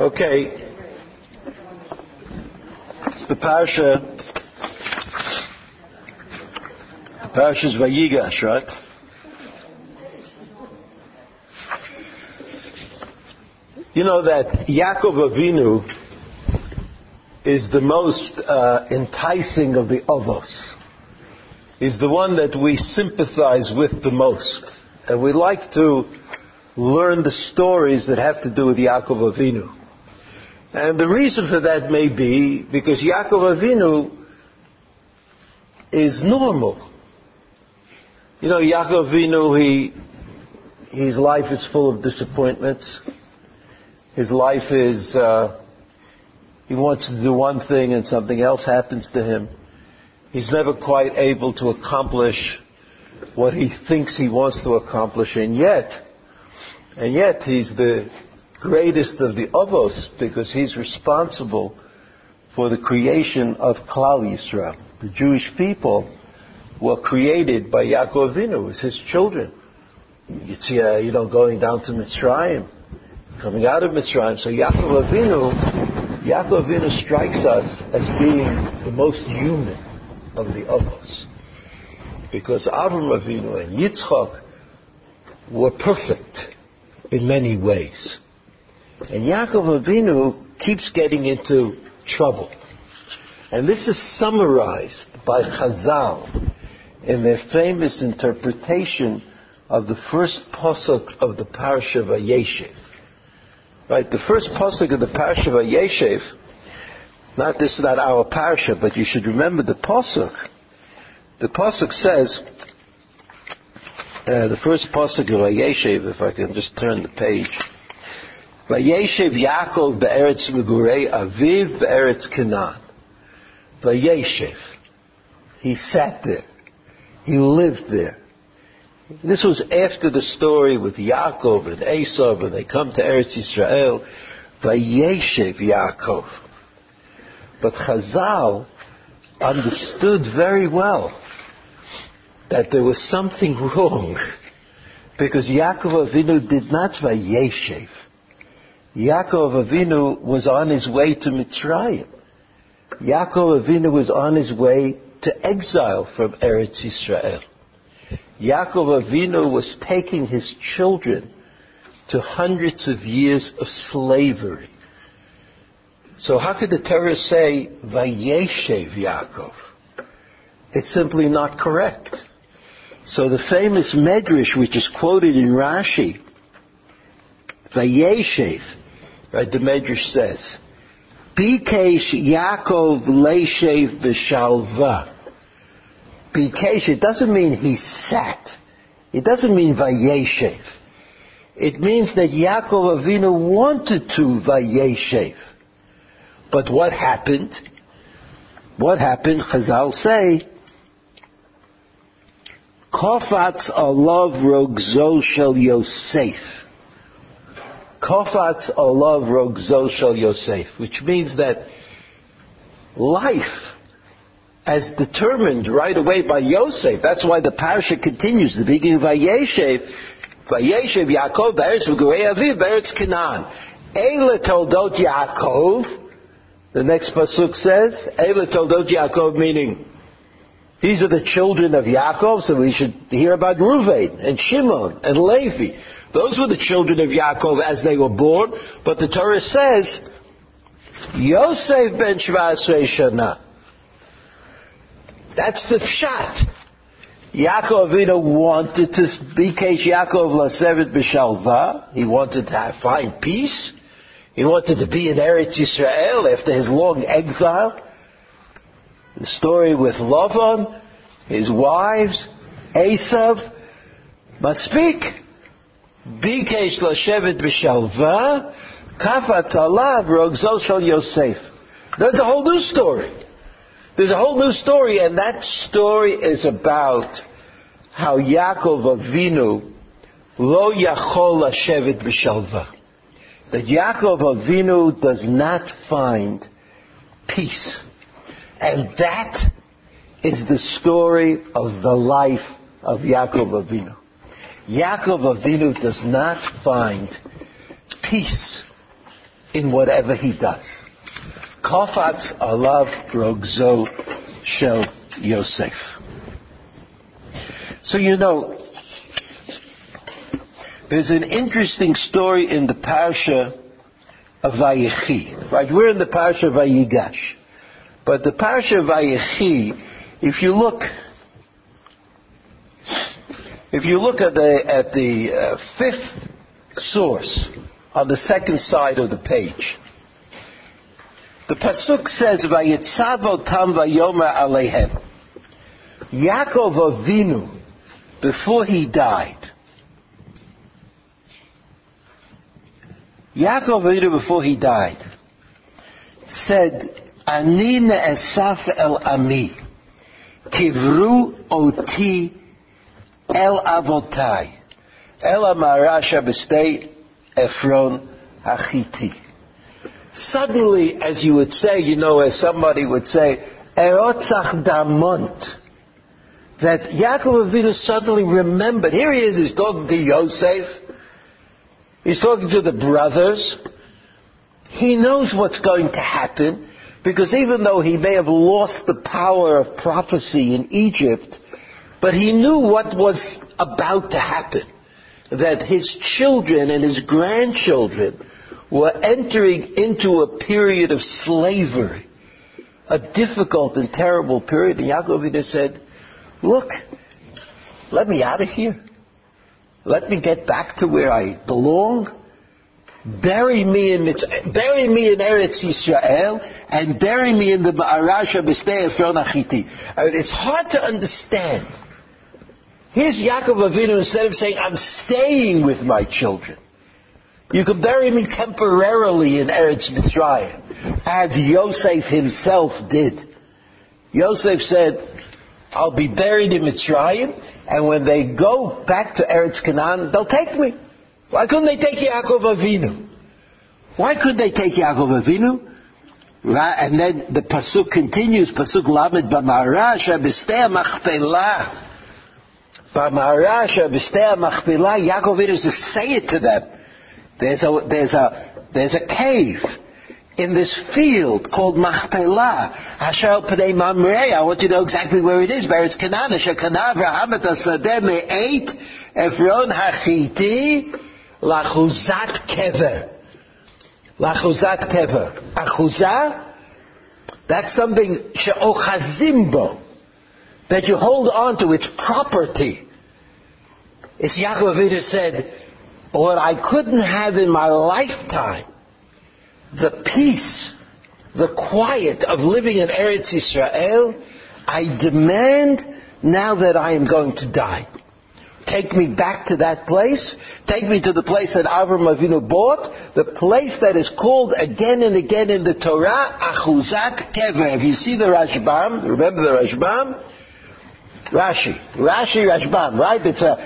Okay. It's the parasha. Parasha's Vayigash, right? You know that Yaakov Avinu is the most uh, enticing of the Avos. He's the one that we sympathize with the most. And we like to learn the stories that have to do with Yaakov Avinu. And the reason for that may be because Yaakov Avinu is normal. You know, Yaakov Avinu, he, his life is full of disappointments. His life is, uh, he wants to do one thing and something else happens to him. He's never quite able to accomplish what he thinks he wants to accomplish, and yet, and yet he's the greatest of the Avos because he's responsible for the creation of Klal Yisrael. The Jewish people were created by Yaakov Avinu as his children. You see, uh, you know, going down to Mitzrayim, coming out of Mitzrayim. So Yaakov Avinu, Yaakov Avinu strikes us as being the most human of the Avos. Because Avram Avinu and Yitzchak were perfect in many ways. And Yaakov Avinu keeps getting into trouble. And this is summarized by Chazal in their famous interpretation of the first posuk of the Parasha Vayeshev. Right, the first posuk of the Parasha Vayeshev, not this is not our Parasha, but you should remember the posuk. The pasuk says, uh, the first pasuk of Vayeshev, if I can just turn the page. Vayeshev Yaakov be'eretz megurei aviv be'eretz Canaan. Vayeshev. He sat there. He lived there. This was after the story with Yaakov and Esav, when they come to Eretz Yisrael. Vayeshev Yaakov. But Chazal understood very well that there was something wrong because Yaakov Avinu did not Vayeshev. Yaakov Avinu was on his way to Mitzrayim. Yaakov Avinu was on his way to exile from Eretz Yisrael. Yaakov Avinu was taking his children to hundreds of years of slavery. So how could the Torah say Vayeshev Yaakov? It's simply not correct. So the famous Medrash, which is quoted in Rashi, Vayeshev, right, the Medrash says, Bikesh Yaakov Leshev B'Shalva. Bikesh, it doesn't mean he sat. It doesn't mean Vayeshev. It means that Yaakov Avinu wanted to Vayeshev. But what happened? What happened? Chazal say, Kofatz alav rogzo shel Yosef. Kofatz alav rogzo shel Yosef, which means that life, as determined right away by Yosef, that's why the parasha continues, the beginning of Vayeshev, Vayeshev Yaakov be'eretz v'gurei aviv be'eretz Canaan. Eile toldot Yaakov, the next pasuk says, Eile toldot Yaakov meaning these are the children of Yaakov, so we should hear about Ruvain and Shimon and Levi. Those were the children of Yaakov as they were born, but the Torah says, Yosef ben Shvasrei Shana. That's the pshat. Yaakov Avinu wanted to be Kesh Yaakov Lasevet B'Shalva. He wanted to have, find peace. He wanted to be in Eretz Yisrael after his long exile. The story with Lavan, his wives, Esav, must speak. Bikesh Lashevet B'Shalva, Kafat Alav Shal Yosef. That's a whole new story. There's a whole new story, and that story is about how Yaakov Avinu lo yachol Lashevet B'Shalva. That Yaakov Avinu does not find peace. And that is the story of the life of Yaakov Avinu. Yaakov Avinu does not find peace. in whatever he does. Kofatz alav rogzo shel Yosef. So you know, there's an interesting story in the parsha of Vayechi. Right, we're in the parsha of Vayigash. But the parsha of Vayechi, if you look, if you look at the, at the uh, fifth source on the second side of the page, the pasuk says, "Vayitzav otam vayomer alehem." Yaakov Avinu, before he died, Yaakov Avinu, before he died, said, "Ani ne'esaf el ami, kivru oti el avotai, el amarasha b'stei Ephron Achiti. Suddenly, as you would say, you know, as somebody would say, erotzach damont, that Yaakov Avinu suddenly remembered. Here he is, he's talking to Yosef. He's talking to the brothers. He knows what's going to happen because even though he may have lost the power of prophecy in Egypt, but he knew what was about to happen. That his children and his grandchildren were entering into a period of slavery. A difficult and terrible period. And Yaakov said, look, let me out of here. Let me get back to where I belong. Bury me in bury me in Eretz Yisrael and bury me in the Ma'arasha B'stei Ephron Achiti. It's hard to understand. Here's Yaakov Avinu instead of saying, I'm staying with my children. You can bury me temporarily in Eretz Mitzrayim, as Yosef himself did. Yosef said, I'll be buried in Mitzrayim, and when they go back to Eretz Canaan, they'll take me. Why couldn't they take Yaakov Avinu? Why couldn't they take Yaakov Avinu? And then the pasuk continues, pasuk lamed b'marasha b'stei machpelah. B'marasha b'stei machpelah, Yaakov is it to them. There's a, there's a, there's a cave in this field called Machpelah. Hashel Pnei Mamrei. I want you to know exactly where it is. Where it's Canaan. Shekanav Rahamat Asadeh Me'eit Ephron Hachiti Lachuzat Kever. Lachuzat Kever. Achuzah, that's something she'ochazimbo, that you hold on to its property. As Yaakov Avinu said, what I couldn't have in my lifetime, the peace, the quiet of living in Eretz Israel, I demand now that I am going to die. Take me back to that place. Take me to the place that Avram Avinu bought. The place that is called again and again in the Torah, Achuzat Kever. If you see the Rashbam, remember the Rashbam? Rashi. Rashi, Rashbam, right? It's a,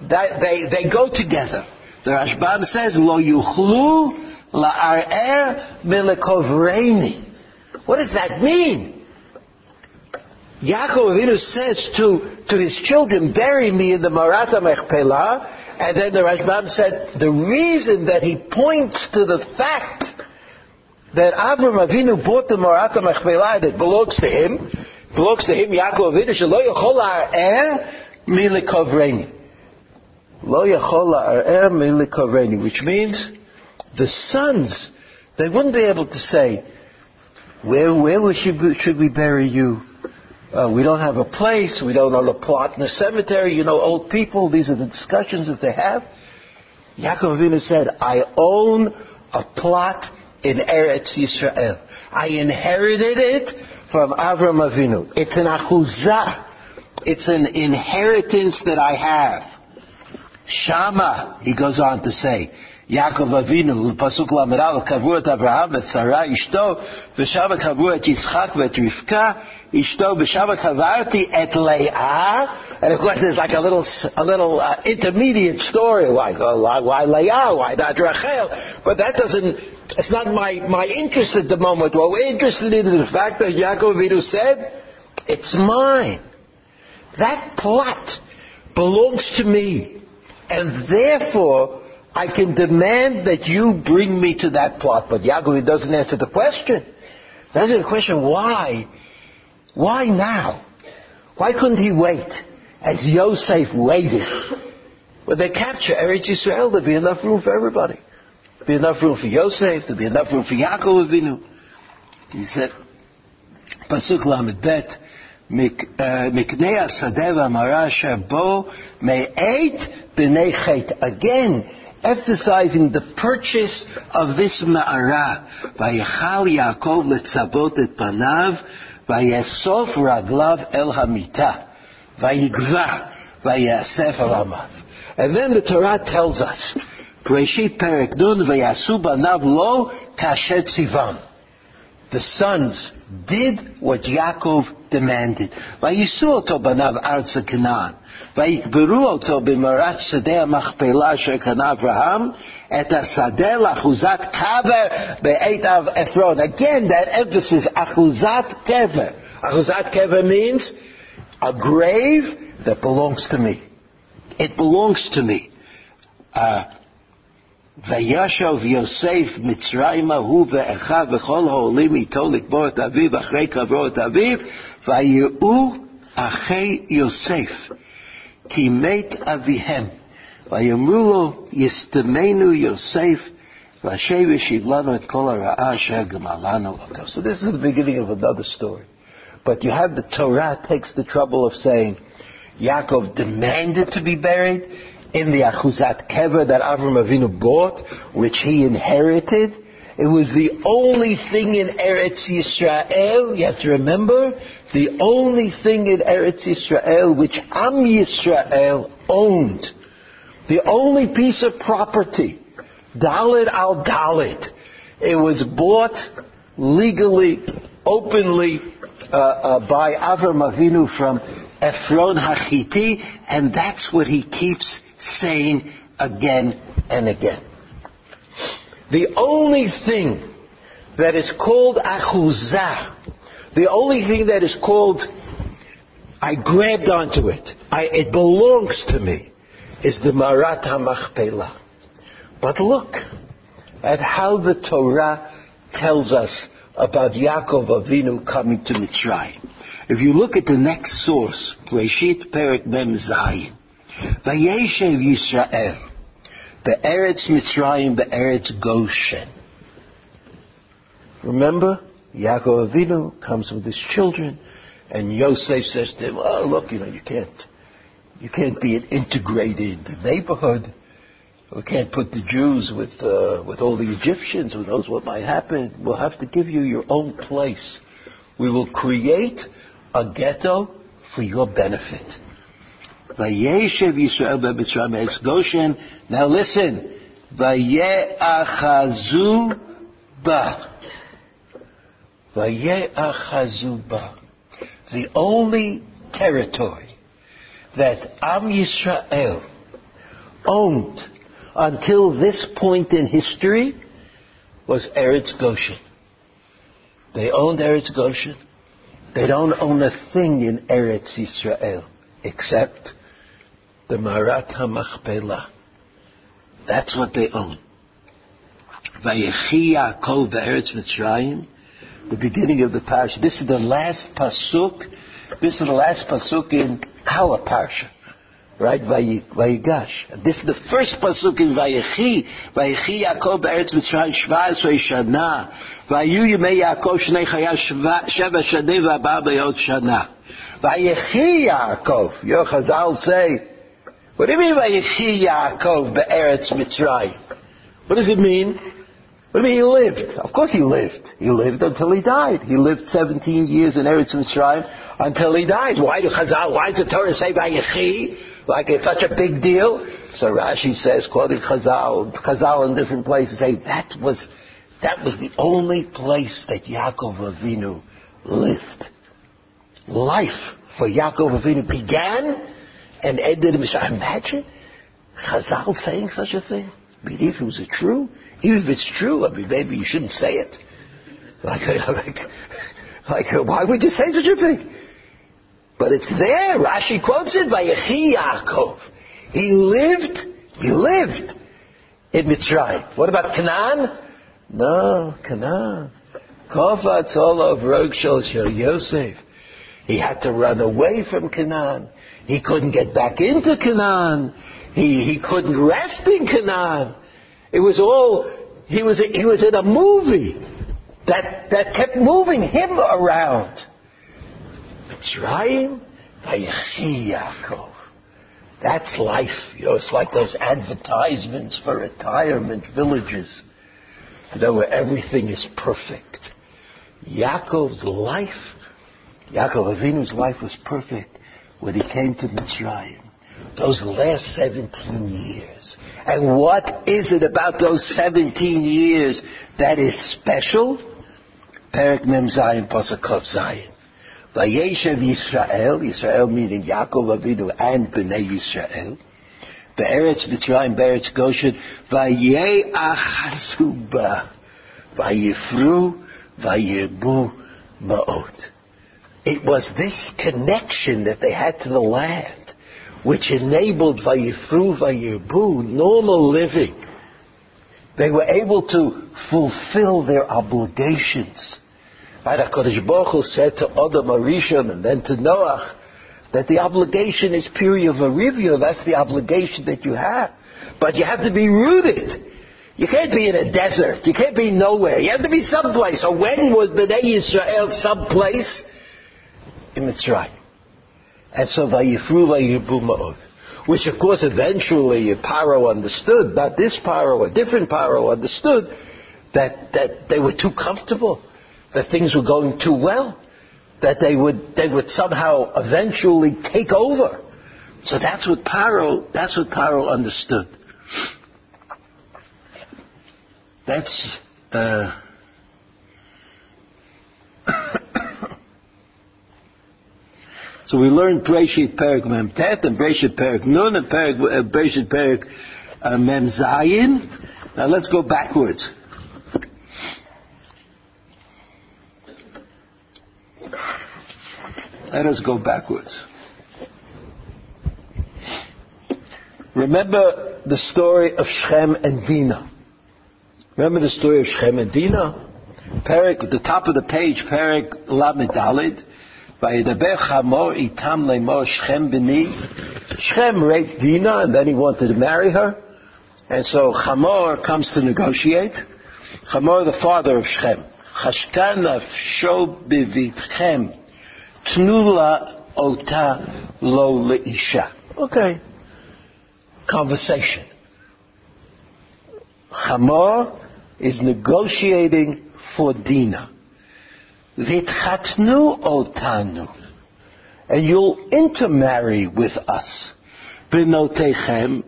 they, they go together. The Rashbam says, Lo yuchlu la'ar'er milekovreini. What does that mean? Yaakov Avinu says to, to his children, bury me in the Marata Mechpelah, and then the Rashbam said, the reason that he points to the fact that Avram Avinu bought the Marata Mechpelah that belongs to him, belongs to him, Yaakov Avinu, shelo yochol la'ar'er milekovreini. Lo which means the sons, they wouldn't be able to say, where, where should, we, should we bury you? Uh, we don't have a place, we don't own a plot in the cemetery, you know, old people, these are the discussions that they have. Yaakov Avinu said, I own a plot in Eretz Yisrael. I inherited it from Avram Avinu. It's an achuzah. It's an inheritance that I have. Shama, he goes on to say, Yaakov Avinu, pasuk lameral, Sarah ishto, v'shama kavu et Yitzchak v'et Rivka, kavarti et Leah, and of course there's like a little, a little uh, intermediate story, why, why Leah, why not Rachel, but that doesn't, it's not my, my interest at the moment. What we're interested in is the fact that Yaakov Avinu said, it's mine. That plot belongs to me. And therefore, I can demand that you bring me to that plot. But Yaakov doesn't answer the question. That's the question, why? Why now? Why couldn't he wait as Yosef waited? When they capture Eretz Yisrael, there'd be enough room for everybody. There'd be enough room for Yosef, there'd be enough room for Yaakov Avinu. He said, Pasuk Lamed Bet, uh, Miknea Sadeva Marasha Bo Me'eit B'nei Again, emphasizing the purchase of this Ma'ara. Vayichal Yaakov Letzabot Et Panav ויאסוף רגליו אל המיטה, ויגבע, ויאסף על עמיו. And then the Torah tells us, בראשית פרק נ' ויעשו בניו לו כאשר ציוון. The sons did what Yaakov demanded. ויסעו אותו בניו ארצה כנען. ויקברו אותו במרת שדה המכפלה אשר קנה אברהם, את השדה לאחוזת קבר בעת עפרון. Again, that emphasis, אחוזת קבר. אחוזת קבר means a grave that belongs to me. It belongs to me. Uh, וישב יוסף מצרימה הוא ואחיו וכל העולים איתו לקבור את אביו אחרי קברו את אביו ויראו אחי יוסף כי מת אביהם ויאמרו לו יסתמנו יוסף והשב ישיב לנו את כל הרעה אשר גמלנו אותו. So this is the beginning of another story. But you have the Torah takes the trouble of saying Yaakov demanded to be buried in the Achuzat Kever that Avram Avinu bought, which he inherited. It was the only thing in Eretz Yisrael, you have to remember, the only thing in Eretz Yisrael which Am Yisrael owned. The only piece of property, Dalit al Dalit. It was bought legally, openly, uh, uh, by Avram Avinu from Ephron Hachiti, and that's what he keeps saying again and again. The only thing that is called achuzah, the only thing that is called, I grabbed onto it, I, it belongs to me, is the Marat HaMachpelah. But look at how the Torah tells us about Yaakov Avinu coming to Mitzrayim. If you look at the next source, Reshit Perik Mem Zayin, Vayeshev Yisrael, Be'eretz Mitzrayim, the Eretz Goshen. Remember, Yaakov Avinu comes with his children, and Yosef says to him, "Oh, look, you know, you can't, you can't be an integrated neighborhood. We can't put the Jews with uh, with all the Egyptians. Who knows what might happen? We'll have to give you your own place. We will create a ghetto for your benefit." Vayeshev Yisrael be'Mitzrayim Goshen. Now listen. Vaye'achazu ba. Vaye'achazu ba. The only territory that Am Yisrael owned until this point in history was Eretz Goshen. They owned Eretz Goshen. They don't own a thing in Eretz Yisrael except the Marat HaMachpelah. That's what they own. Vayechi Yaakov Be'eretz Mitzrayim, the beginning of the parsha. This is the last pasuk. This is the last pasuk in our parsha, right? Vayigash. This is the first pasuk in Vayechi. Vayechi Yaakov Be'eretz Mitzrayim Shva'esrei Shana. Vayu Yimei Yaakov Shnei Chaya Sheva Shadei V'Aba Be'yot Shana. Vayechi Yaakov. Your Chazal say, what do you mean by Yechi Yaakov be'eretz Mitzrayim? What does it mean? What do you mean he lived? Of course he lived. He lived until he died. He lived 17 years in Eretz Mitzrayim until he died. Why do Chazal, why does the Torah say by Yechi? Like it's such a big deal? So Rashi says, quoting Chazal, Chazal in different places say that was, that was the only place that Yaakov Avinu lived. Life for Yaakov Avinu began and ended in Mitzrayim. Imagine Chazal saying such a thing. Believe it was true, even if it's true, I mean, maybe you shouldn't say it. Like, like, like, why would you say such a thing? But it's there. Rashi quotes it by Yechi Yaakov. He lived, he lived in Mitzrayim. What about Canaan? No, Canaan. Kofatz Olav Rogshel Shel Yosef. He had to run away from Canaan. He couldn't get back into Canaan. He, he couldn't rest in Canaan. It was all, he was, he was in a movie that, that kept moving him around. Mitzrayim, Vayechi Yaakov. That's life. You know, it's like those advertisements for retirement villages, you know, where everything is perfect. Yaakov's life, Yaakov Avinu's life was perfect when he came to Mitzrayim. Those last 17 years. And what is it about those 17 years that is special? Perik Mem Zayin Pasakov Zayin. Vayeshev Yisrael, Yisrael meaning Yaakov Avinu and Bnei Yisrael, Be'eretz Mitzrayim, Be'eretz Goshen, Vayeachazuba, Vayifru, Vayirbu Ma'ot. It was this connection that they had to the land, which enabled Vayifru, Vayirbu, normal living. They were able to fulfill their obligations. Right? HaKadosh Baruch Hu said to Adam Arishon and then to Noach that the obligation is period of a review. That's the obligation that you have. But you have to be rooted. You can't be in a desert. You can't be nowhere. You have to be someplace. So when was Bnei Yisrael someplace? In Mitzrayim. And so Vayifru Vayirbu Ma'od. Which of course eventually Paro understood, not this Paro, a different Paro understood, that, that they were too comfortable that things were going too well, that they would, they would somehow eventually take over. So that's what Paro, that's what Paro understood. That's, uh, so we learned Breshit Perik Mem Tet and Breshit Perik Nun and Perik, uh, Breshit Perik uh, Mem Zayin. Now let's go backwards. Let us go backwards. Remember the story of Shem and Dinah. Remember the story of Shem and Dinah? Perik, at the top of the page, Perik Lamed Dalid. Vayidaber Chamor itam lemor Shem b'ni. Shem raped Dinah and then he wanted to marry her. And so Chamor comes to negotiate. Chamor, the father of Shem. Chashtanaf shob bivitchem Tnula ota lo leisha. Okay. Conversation. Hamor is negotiating for Dina. Vitchatnu otanu. And you'll intermarry with us. Binotechem,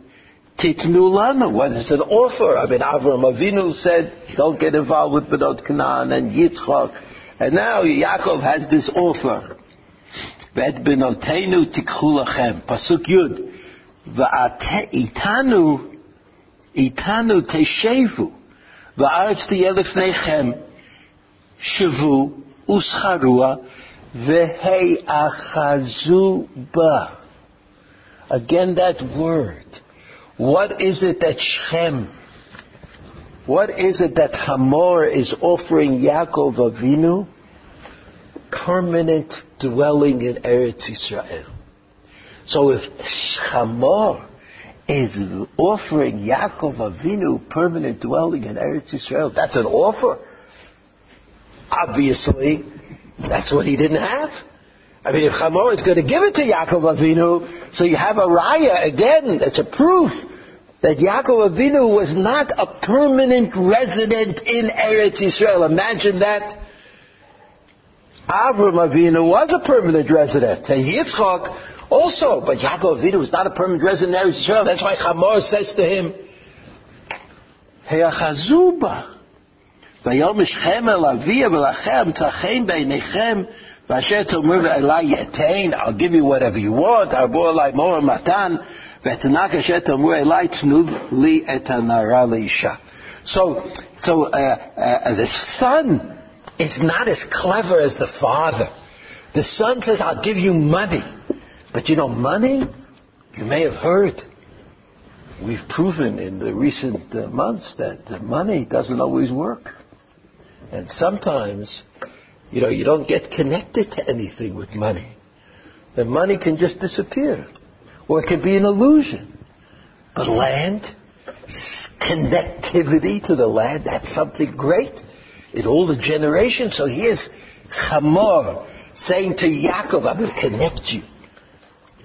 titnu lana. When it's an offer, I mean, Avram Avinu said, don't get involved with Benot Kanan and Yitzchak. And now Yaakov has this offer. V'et benotenu tikhulachem. Pasuk Yud. V'ate itanu, itanu teshevu. V'aretz tiyelifnechem. Shavu ושכרוה, והיאחזו בה. Again that word. What is it that Shem, what is it that Hamor is offering Yaakov Avinu? permanent dwelling in Eretz Israel. So if Hamor is offering Yaakov Avinu permanent dwelling in Eretz Israel, that's an offer. Obviously, that's what he didn't have. I mean, if Hamor is going to give it to Yaakov Avinu, so you have a raya again, that's a proof that Yaakov Avinu was not a permanent resident in Eretz Israel. Imagine that Avram Avinu was a permanent resident. And Yitzchak also, but Yaakov Avinu was not a permanent resident in Eretz Israel. That's why Chamor says to him, Heachazuba. ויאמר שכם אל אביה ולכם צחם בעיניכם ואשר תאמרו אלי יתן, I'll give you whatever you want, ארבו אלי מור מתן, ותנק אשר תאמרו אלי תנו לי את הנערה לאישה. So, so uh, uh, the son is not as clever as the father. The son says, I'll give you money. But you know, money, you may have heard, we've proven in the recent uh, months that the money doesn't always work. And sometimes, you know, you don't get connected to anything with money. The money can just disappear. Or it can be an illusion. But land, connectivity to the land, that's something great in all the generations. So here's Hamor saying to Yaakov, I'm going to connect you.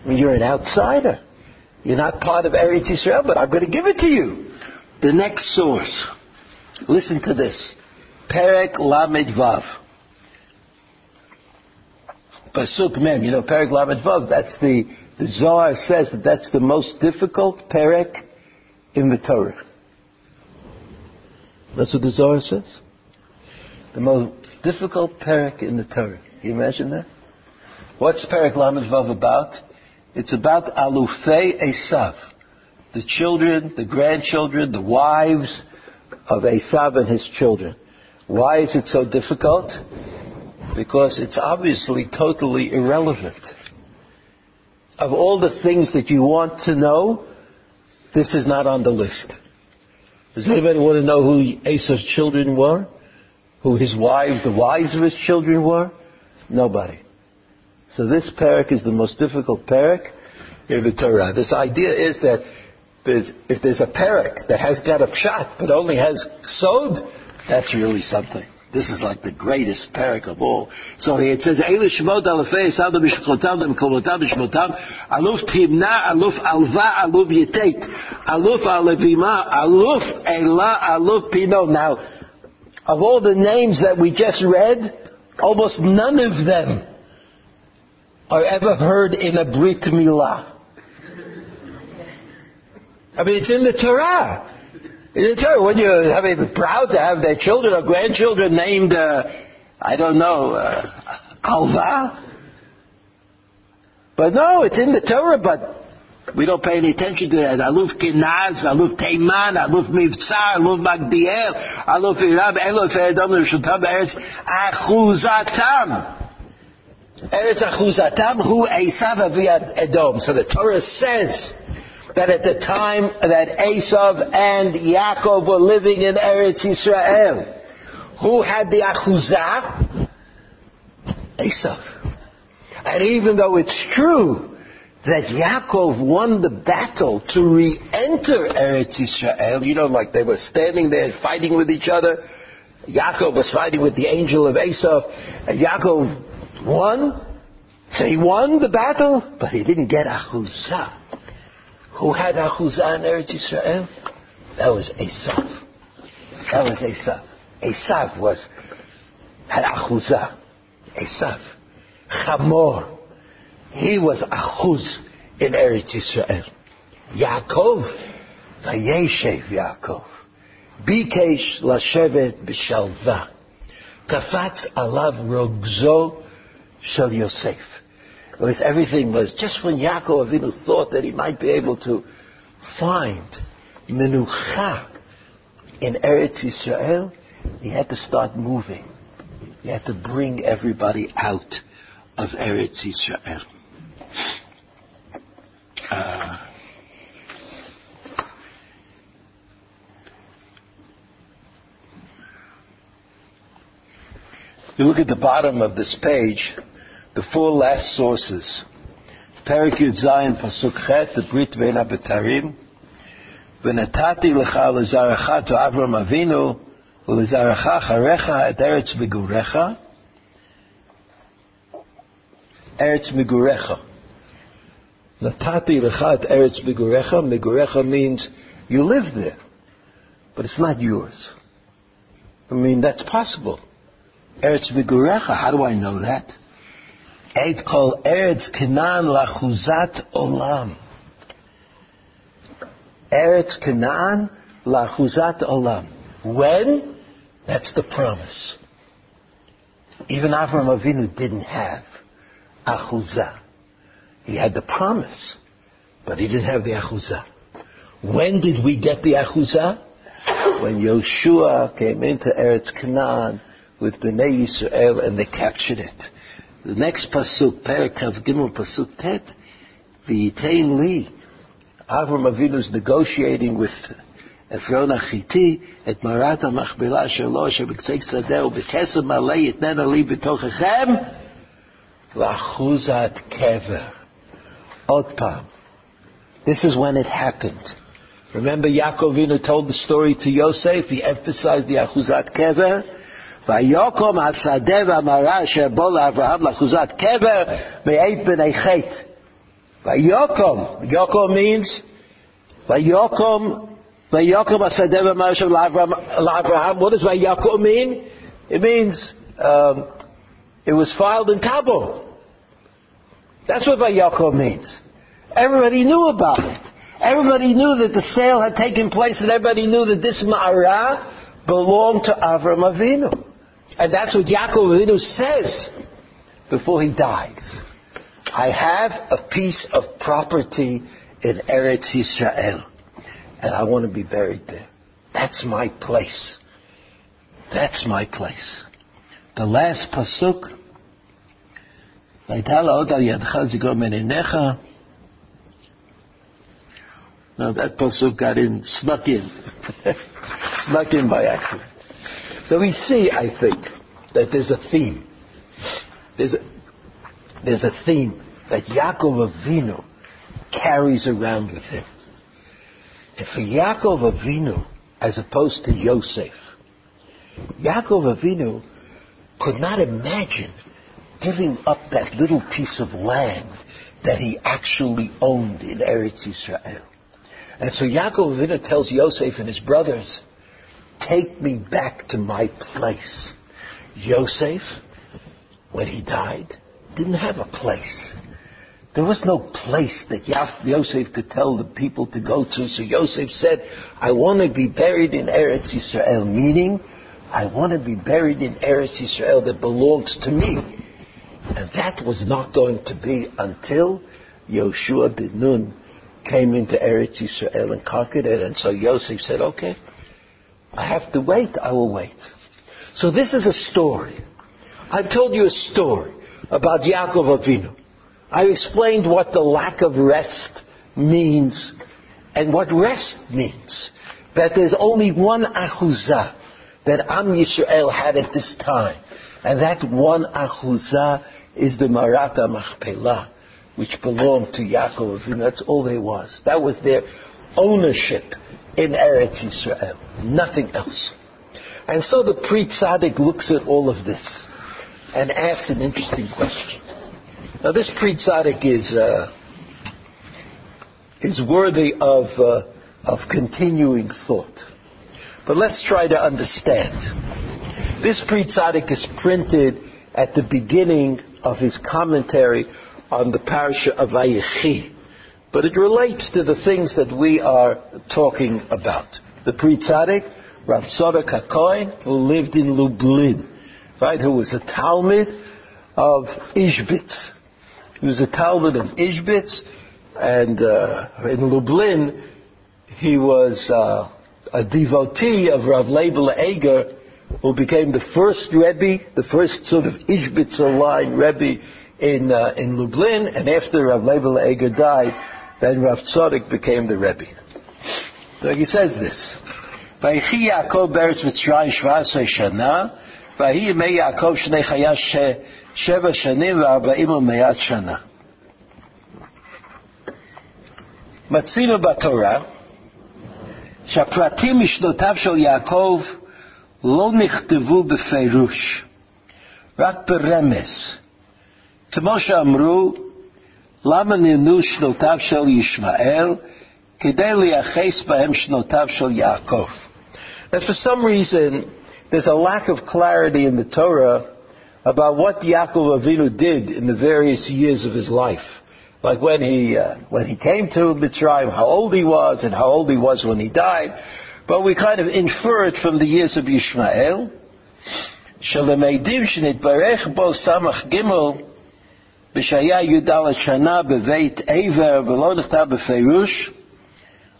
You're an outsider. You're not part of Eretz Israel, but I'm going to give it to you. The next source. Listen to this. Lamed Vav. Pasuk Mem. You know, Perek Lamed Vav, that's the, the Zohar says that that's the most difficult Perek in the Torah. That's what the Zohar says. The most difficult Perek in the Torah. Can you imagine that? What's Perek Lamed Vav about? It's about Alufei Esav, the children, the grandchildren, the wives of Esav and his children. Why is it so difficult? Because it's obviously totally irrelevant. Of all the things that you want to know, this is not on the list. Does anybody want to know who Esav's children were? Who his wives, the wives of his children were? Nobody. So this parak is the most difficult parak in the Torah. This idea is that there's, if there's a parak that has got a pshat but only has sod, that's really something. This is like the greatest parak of all. So it says, Eile Shemot Alefei Esada B'Shchotam B'Mkolotam B'Shmotam Aluf Timna Aluf Alva Aluf Yetet Aluf Alevima Aluf Ela Aluf Pino. Now, of all the names that we just read, almost none of them are ever heard in a Brit Milah. I mean, it's in the Torah. The Torah, when you have be proud to have their children or grandchildren named, uh, I don't know, uh, Alva. But no, it's in the Torah, but we don't pay any attention to that. Aluf Kinaz, Aluf Teiman, Aluf Mivtzar, Aluf Magdiel, Aluf Irab, Elof Edom, Rishotam, Eretz Achuzatam. Eretz Achuzatam, Hu Esav Aviad Edom. So the Torah says that at the time that Esav and Yaakov were living in Eretz Israel, who had the Achuzah? Esav. And even though it's true that Yaakov won the battle to re-enter Eretz Israel, you know, like they were standing there fighting with each other, Yaakov was fighting with the angel of Esav, and Yaakov won, so he won the battle, but he didn't get Achuzah. Who had Achuzah in Eretz Yisrael? That was Esav. That was Esav. Esav was, had Achuzah. Esav. Chamor. He was Achuz in Eretz Yisrael. Yaakov. Vayeshev Yaakov. Bikesh lashevet b'shalva. Kafatz alav rogzo shel Yosef. Was, everything was just when Yaakov Avinu thought that he might be able to find menucha in Eretz Yisrael, he had to start moving. He had to bring everybody out of Eretz Yisrael. Uh, you look at the bottom of this page, the four last sources. Perik Yud Zayin Pasuk Chet, the Brit Ben Abetarim, ונתתי לך לזרעך to Avram Avinu, ולזרעך אחריך את ארץ מגוריך, ארץ מגוריך. נתתי לך את ארץ מגוריך, מגוריך means you live there, but it's not yours. I mean, that's possible. Eretz Migurecha, how do I know that? Eretz Canaan lachuzat olam. Eretz Canaan lachuzat olam. When? That's the promise. Even Avram Avinu didn't have achuzah. He had the promise, but he didn't have the achuzah. When did we get the achuzah? When Yoshua came into Eretz Canaan with Bnei Yisrael and they captured it. The next pasuk, Perikav Gimel pasuk Tet, V'yitein li. Avram is negotiating with Ephron Achiti at Marat Machbila Shelo Shebektzei sadeu Ubekesem Malei Yitnena Li B'tochechem L'achuzat Kever. Od Pam. This is when it happened. Remember Yaakov Avinu told the story to Yosef. He emphasized the achuzat Kever. ויקום השדה והמרה שבו לאברהם לאחוזת קבר מאת בני חטא. ויקום, יוקום means, ויקום Vayakum Asadeva Moshe Abraham. What does Vayakum mean? It means um, it was filed in Tabo. That's what Vayakum means. Everybody knew about it. Everybody knew that the sale had taken place, and everybody knew that this Ma'ara belonged to Avram Avinu. And that's what Yaakov Avinu says before he dies. I have a piece of property in Eretz Yisrael and I want to be buried there. That's my place. That's my place. The last pasuk. No, that pasuk got in, snuck in. snuck in by accident. So we see, I think, that there's a theme. There's a, there's a theme that Yaakov Avinu carries around with him. And for Yaakov Avinu, as opposed to Yosef, Yaakov Avinu could not imagine giving up that little piece of land that he actually owned in Eretz Yisrael. And so Yaakov Avinu tells Yosef and his brothers, take me back to my place. Yosef, when he died, didn't have a place. There was no place that Yosef could tell the people to go to. So Yosef said, I want to be buried in Eretz Yisrael, meaning I want to be buried in Eretz Yisrael that belongs to me. And that was not going to be until Yoshua ben Nun came into Eretz Yisrael and conquered it. And so Yosef said, okay, I have to wait, I will wait. So this is a story. I've told you a story about Yaakov Avinu. I explained what the lack of rest means and what rest means. That there's only one achuzah that Am Yisrael had at this time. And that one achuzah is the Marata Machpelah, which belonged to Yaakov. And that's all there was. That was their ownership in Eretz Yisrael. Nothing else. And so the Pri Tzaddik looks at all of this and asks an interesting question. Now, this Pri Tzaddik is uh, is worthy of uh, of continuing thought. But let's try to understand. This Pri Tzaddik is printed at the beginning of his commentary on the parasha of Vayechi, but it relates to the things that we are talking about. The Pri Tzaddik, Rav Tzadok HaKohen, who lived in Lublin, right, who was a Talmud of Ishbitz. He was a Talmud of Ishbitz, and uh, in Lublin, he was uh, a devotee of Rav Leibel Eiger, who became the first Rebbe, the first sort of Ishbitzer line Rebbe in, uh, in Lublin, and after Rav Leibel Eiger died, then Rav Tzadok became the Rebbe. So he says this. ויחי יעקב בארץ מצרים שבע עשרה שנה, ויהי ימי יעקב שני חיה שבע שנים וארבעים ומאת שנה. מצינו בתורה שהפרטים משנותיו של יעקב לא נכתבו בפירוש, רק ברמז. כמו שאמרו, למה נמנו שנותיו של ישמעאל? כדי לייחס בהם שנותיו של יעקב. And for some reason, there's a lack of clarity in the Torah about what Yaakov Avinu did in the various years of his life. Like when he, uh, when he came to Mitzrayim, how old he was and how old he was when he died. But we kind of infer it from the years of Yishmael. שלמדים שנתברך בו סמך ג' בשהיה י"ד שנה בבית עבר ולא נכתב בפירוש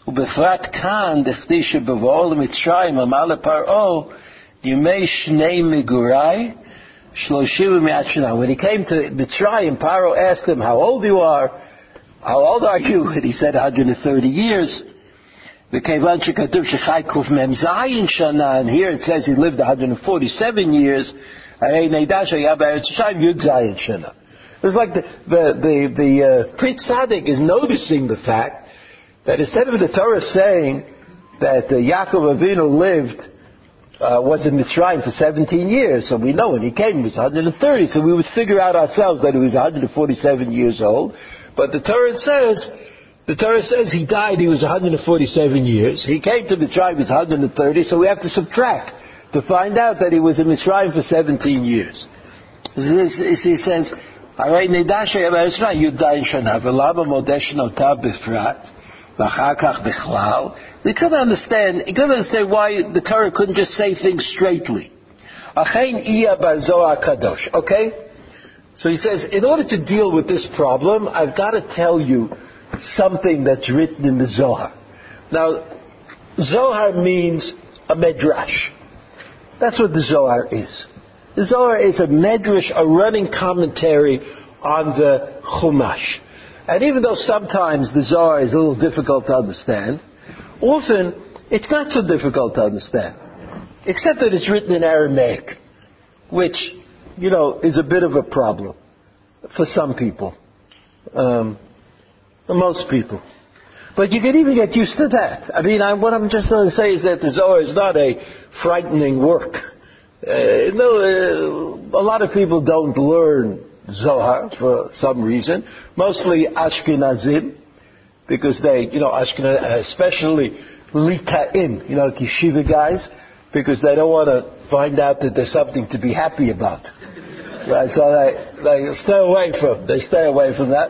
ובפרט כאן דכתיב שבבואו למצרים אמר לפרעה ימי שני מגורי when he came to Mitzrayim, Paro asked him, how old you are? old are you? And he said 130 years. וכיוון שכתוב שחי קמ"ז שנה, and here it says he lived 147 years, הרי נדע שהיה בארץ ישראל י"ז שנה. It's like the, the, the, the uh, Pri Tzaddik is noticing the fact that instead of the Torah saying that uh, Yaakov Avinu lived, uh, was in Mitzrayim for 17 years, so we know when he came he was 130, so we would figure out ourselves that he was 147 years old. But the Torah says, the Torah says he died, he was 147 years. He came to Mitzrayim, he was 130, so we have to subtract to find out that he was in Mitzrayim for 17 years. He says, הרי נדע שי"ז שנה, ולמה מודה שנותיו בפרט, ואחר כך בכלל. You couldn't understand, you couldn't understand why the Torah couldn't just say things straightly. אכן איה בזוהר הקדוש, okay? So he says, in order to deal with this problem, I've got to tell you something that's written in the Zohar. Now, Zohar means a medrash. That's what the Zohar is. The Zohar is a medrash, a running commentary on the Chumash. And even though sometimes the Zohar is a little difficult to understand, often it's not so difficult to understand. Except that it's written in Aramaic, which, you know, is a bit of a problem for some people. Um, for most people. But you can even get used to that. I mean, I, what I'm just going to say is that the Zohar is not a frightening work. Uh, no, uh, a lot of people don't learn Zohar for some reason, mostly Ashkenazim, because they, you know, Ashkenaz, especially Lita'im, you know, yeshiva guys, because they don't want to find out that there's something to be happy about. Right, so they, they stay away from, they stay away from that,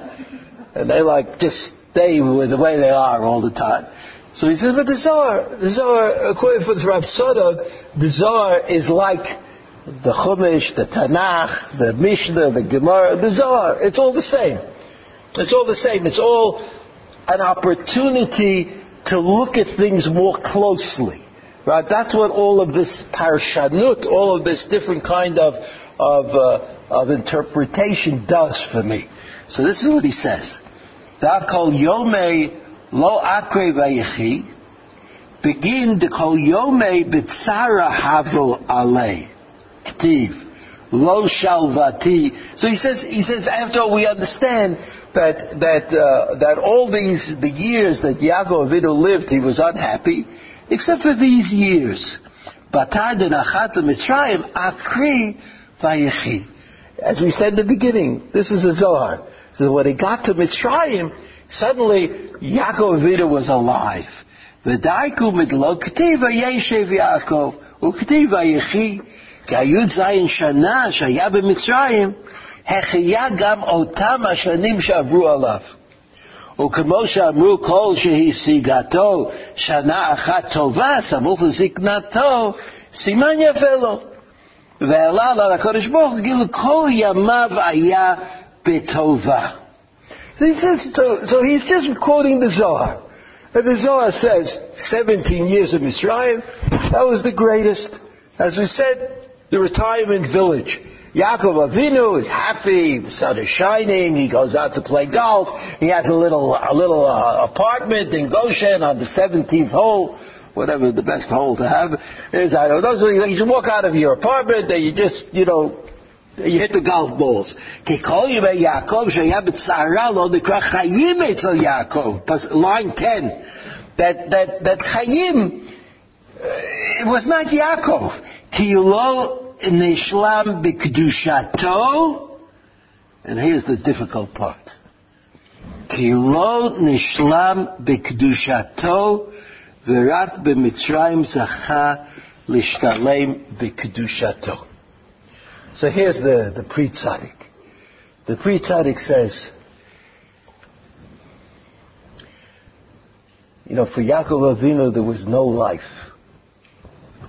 and they like just stay with the way they are all the time. So he says, but the Zohar, the Zohar, according to Rav Tzadok, the Zohar is like the Chumash, the Tanakh, the Mishnah, the Gemara, the Zohar. It's all the same. It's all the same. It's all an opportunity to look at things more closely. Right? That's what all of this parshanut, all of this different kind of of, uh, of interpretation does for me. So this is what he says. Called Yomei lo akre vayichi, begin to call yome bitsara havo ale, ktiv, lo shalvati. So he says, he says, after all, we understand that that uh, that all these the years that Yaakov Avinu lived, he was unhappy, except for these years. Batad nachat Mitzrayim akri vayichi. As we said in the beginning, this is a Zohar. So when he got to Mitzrayim, Suddenly, Yaakov Avinu was alive. V'daiku midlo k'tiva yeshev Yaakov, u'k'tiva yechi, k'ayud zayin shana shaya b'Mitzrayim, החייה גם אותם השנים שעברו עליו. וכמו שאמרו כל שהשיגתו שנה אחת טובה, סמוך לזקנתו, סימן יפה לו. ועלה על הקדוש ברוך הוא, כאילו כל ימיו היה בטובה. so, he says, so, so he's just quoting the Zohar. And the Zohar says, 17 years of Mitzrayim, that was the greatest. As we said, the retirement village. Yaakov Avinu is happy, the sun is shining, he goes out to play golf, he has a little, a little uh, apartment in Goshen on the 17th hole, whatever the best hole to have is, I don't know, so you, you walk out of your apartment and you just, you know, you hit the golf balls. Line 10. That, that, that Chayim, uh, it was not Yaakov. Kilo nishlam. And here's the difficult part. Kilo nishlam bikdushato virat b'mitzrayim zacha lishtalem bikdushato. So here's the, the Pri Tzaddik. The Pri Tzaddik says, you know, for Yaakov Avinu there was no life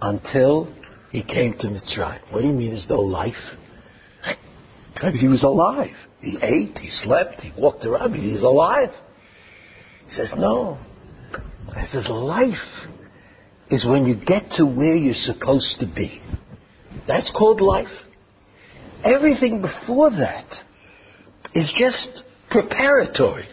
until he came to Mitzrayim. What do you mean there's no life? He was alive. He ate, he slept, he walked around, he was alive. He says, no. He says, life is when you get to where you're supposed to be. That's called life. Everything before that is just preparatory.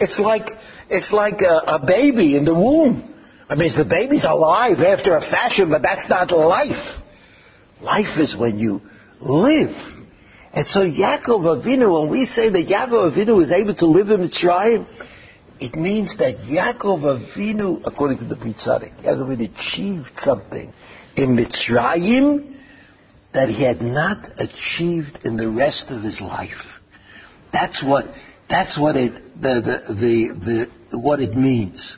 It's like, it's like a, a baby in the womb. I mean, the baby's alive after a fashion, but that's not life. Life is when you live. And so Yaakov Avinu, when we say that Yaakov Avinu was able to live in Mitzrayim, it means that Yaakov Avinu, according to the Brit Yaakov Avinu achieved something in Mitzrayim that he had not achieved in the rest of his life. That's what, that's what it, the, the, the, the, what it means.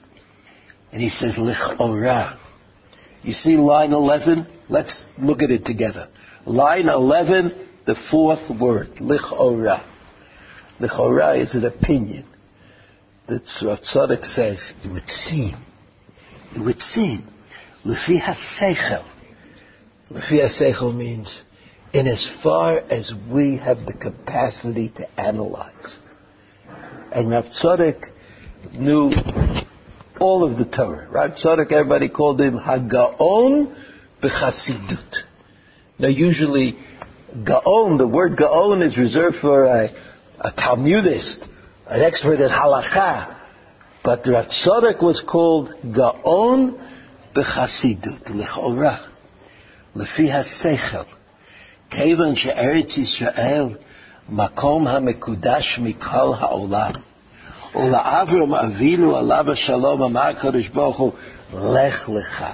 And he says, lichora. You see line 11? Let's look at it together. Line 11, the fourth word, lichora. Lichora is an opinion. That Tzadok says, it would seem. It would seem. Lefi ha-seichel. Lefi ha-seichel means, in as far as we have the capacity to analyze. And Rav knew all of the Torah. Rav everybody called him Hagaon b'chasidut. Now usually, Gaon, the word Gaon is reserved for a, a Talmudist, an expert in halacha. But Rav was called Gaon b'chasidut, lechora, lefi ha-seichel. כיוון שארץ ישראל מקום המקודש מכל העולם. ולאברהם אבינו עליו השלום אמר הקדוש ברוך הוא, לך לך.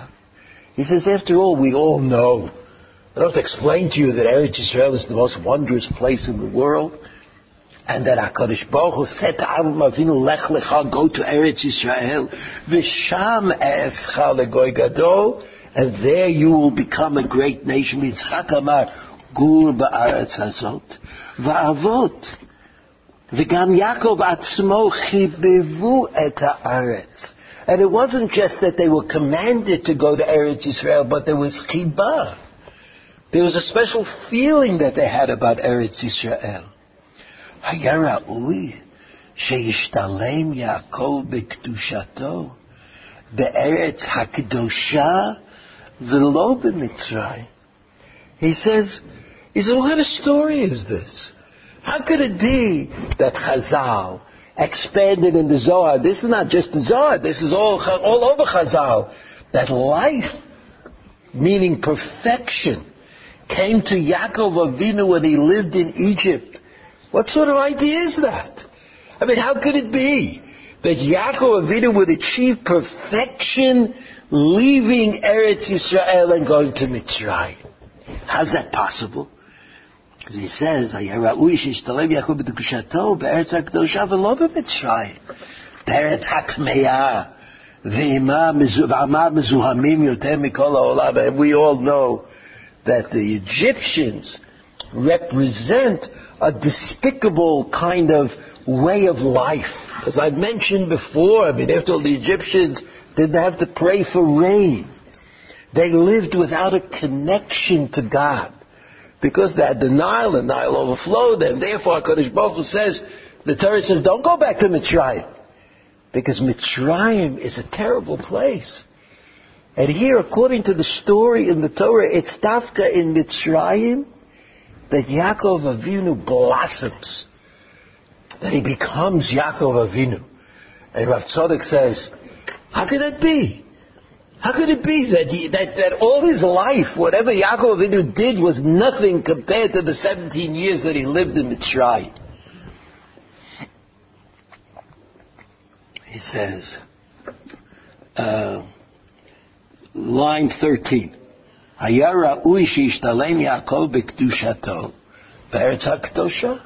He says, after all, we all know. I don't have to explain to you that Eretz Israel is the most wondrous place in the world. And that HaKadosh Baruch Hu said to Avraham Avinu, Lech Lecha, go to Eretz Israel. V'sham escha legoy gadol. And there you will become a great nation. Yitzchak Amar, gur ba'aretz hazot. Va'avot. וגם יעקב עצמו חיבבו את הארץ. And it wasn't just that they were commanded to go to Eretz Israel, but there was chibah. There was a special feeling that they had about Eretz Israel. היה ראוי שישתלם יעקב בקדושתו בארץ הקדושה the Lobe Mitzray, He says, he says, what kind of story is this? How could it be that Chazal expanded in the Zohar? This is not just the Zohar. This is all, all over Chazal. That life, meaning perfection, came to Yaakov Avinu when he lived in Egypt. What sort of idea is that? I mean, how could it be that Yaakov Avinu would achieve perfection leaving Eretz Yisrael and going to Mitzrayim? How's that possible? Because he says, ראוי שישתלם יעקב בקדושתו בארץ הקדושה ולא במצרים. בארץ הטמאה. ועמה מזוהמים יותר מכל העולם. And we all know that the Egyptians represent a despicable kind of way of life. As I've mentioned before, I mean, after all, the Egyptians didn't have to pray for rain. They lived without a connection to God. Because they had the Nile, the Nile overflowed, and therefore HaKadosh Baruch says, the Torah says, don't go back to Mitzrayim. Because Mitzrayim is a terrible place. And here, according to the story in the Torah, it's Tafka in Mitzrayim that Yaakov Avinu blossoms. That he becomes Yaakov Avinu. And Rav Tzadok says, how could that be? How could it be that, he, that, that all his life, whatever Yaakov Avinu did was nothing compared to the 17 years that he lived in Mitzrayim? He says, uh, line 13, Hayara Uish Ishtalem Yaakov B'Kedushato, Be'eretz HaKedosha,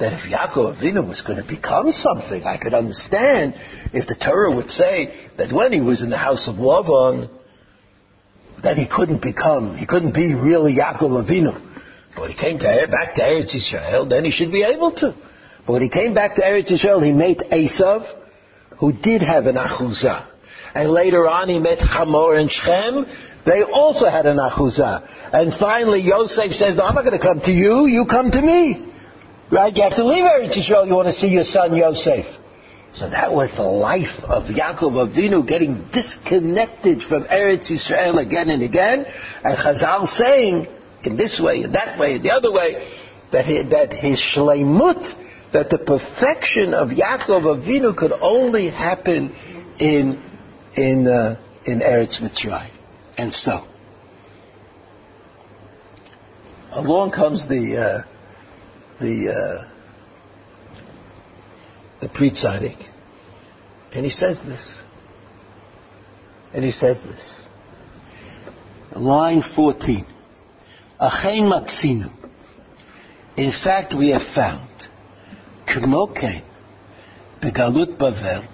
that if Yaakov Avinu was going to become something, I could understand if the Torah would say that when he was in the house of Lavan, that he couldn't become, he couldn't be really Yaakov Avinu. But when he came to, back to Eretz Yisrael, then he should be able to. But when he came back to Eretz Yisrael, he met Esav, who did have an achuzah. And later on he met Hamor and Shem. they also had an achuzah. And finally Yosef says, no, I'm not going to come to you, you come to me. Right? You have to leave Eretz Yisrael. You want to see your son Yosef. So that was the life of Yaakov Avinu getting disconnected from Eretz Yisrael again and again. And Chazal saying, in this way, in that way, in the other way, that, he, that his shleimut that the perfection of Yaakov Avinu could only happen in in uh, in Eretz Mitzrayim, and so along comes the uh, the uh, the Pri Tzaddik, and he says this, and he says this. Line fourteen, Achein matzinu. In fact, we have found Kmoken begalut Bavel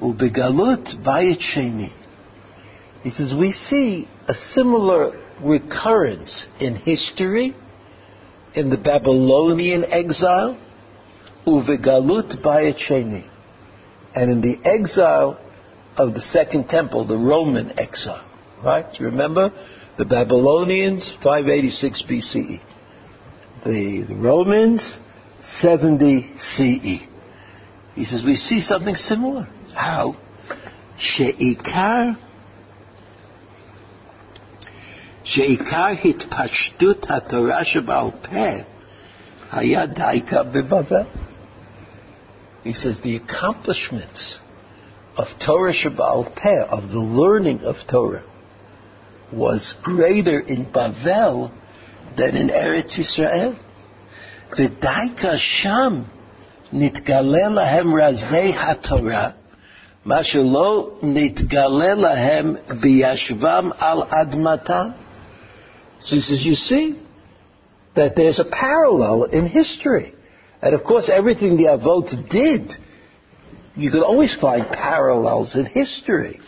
ubegalut Bayit Sheni. He says we see a similar recurrence in history in the Babylonian exile, uvegalut bayit sheni, and in the exile of the Second Temple, the Roman exile. Right? You remember the Babylonians, 586 BCE. The, the Romans, 70 CE. He says, we see something similar. How? She'ikar שעיקר התפשטות התורה שבעל פה היה דייקה בבבל. He says the accomplishments of Torah Shabbal Peh, of the learning of Torah, was greater in Bavel than in Eretz Israel. ודייקה שם נתגלה להם רזי התורה, מה שלא נתגלה להם בישבם על אדמתם. So he says, you see that there's a parallel in history. And of course, everything the Avot did, you could always find parallels in history.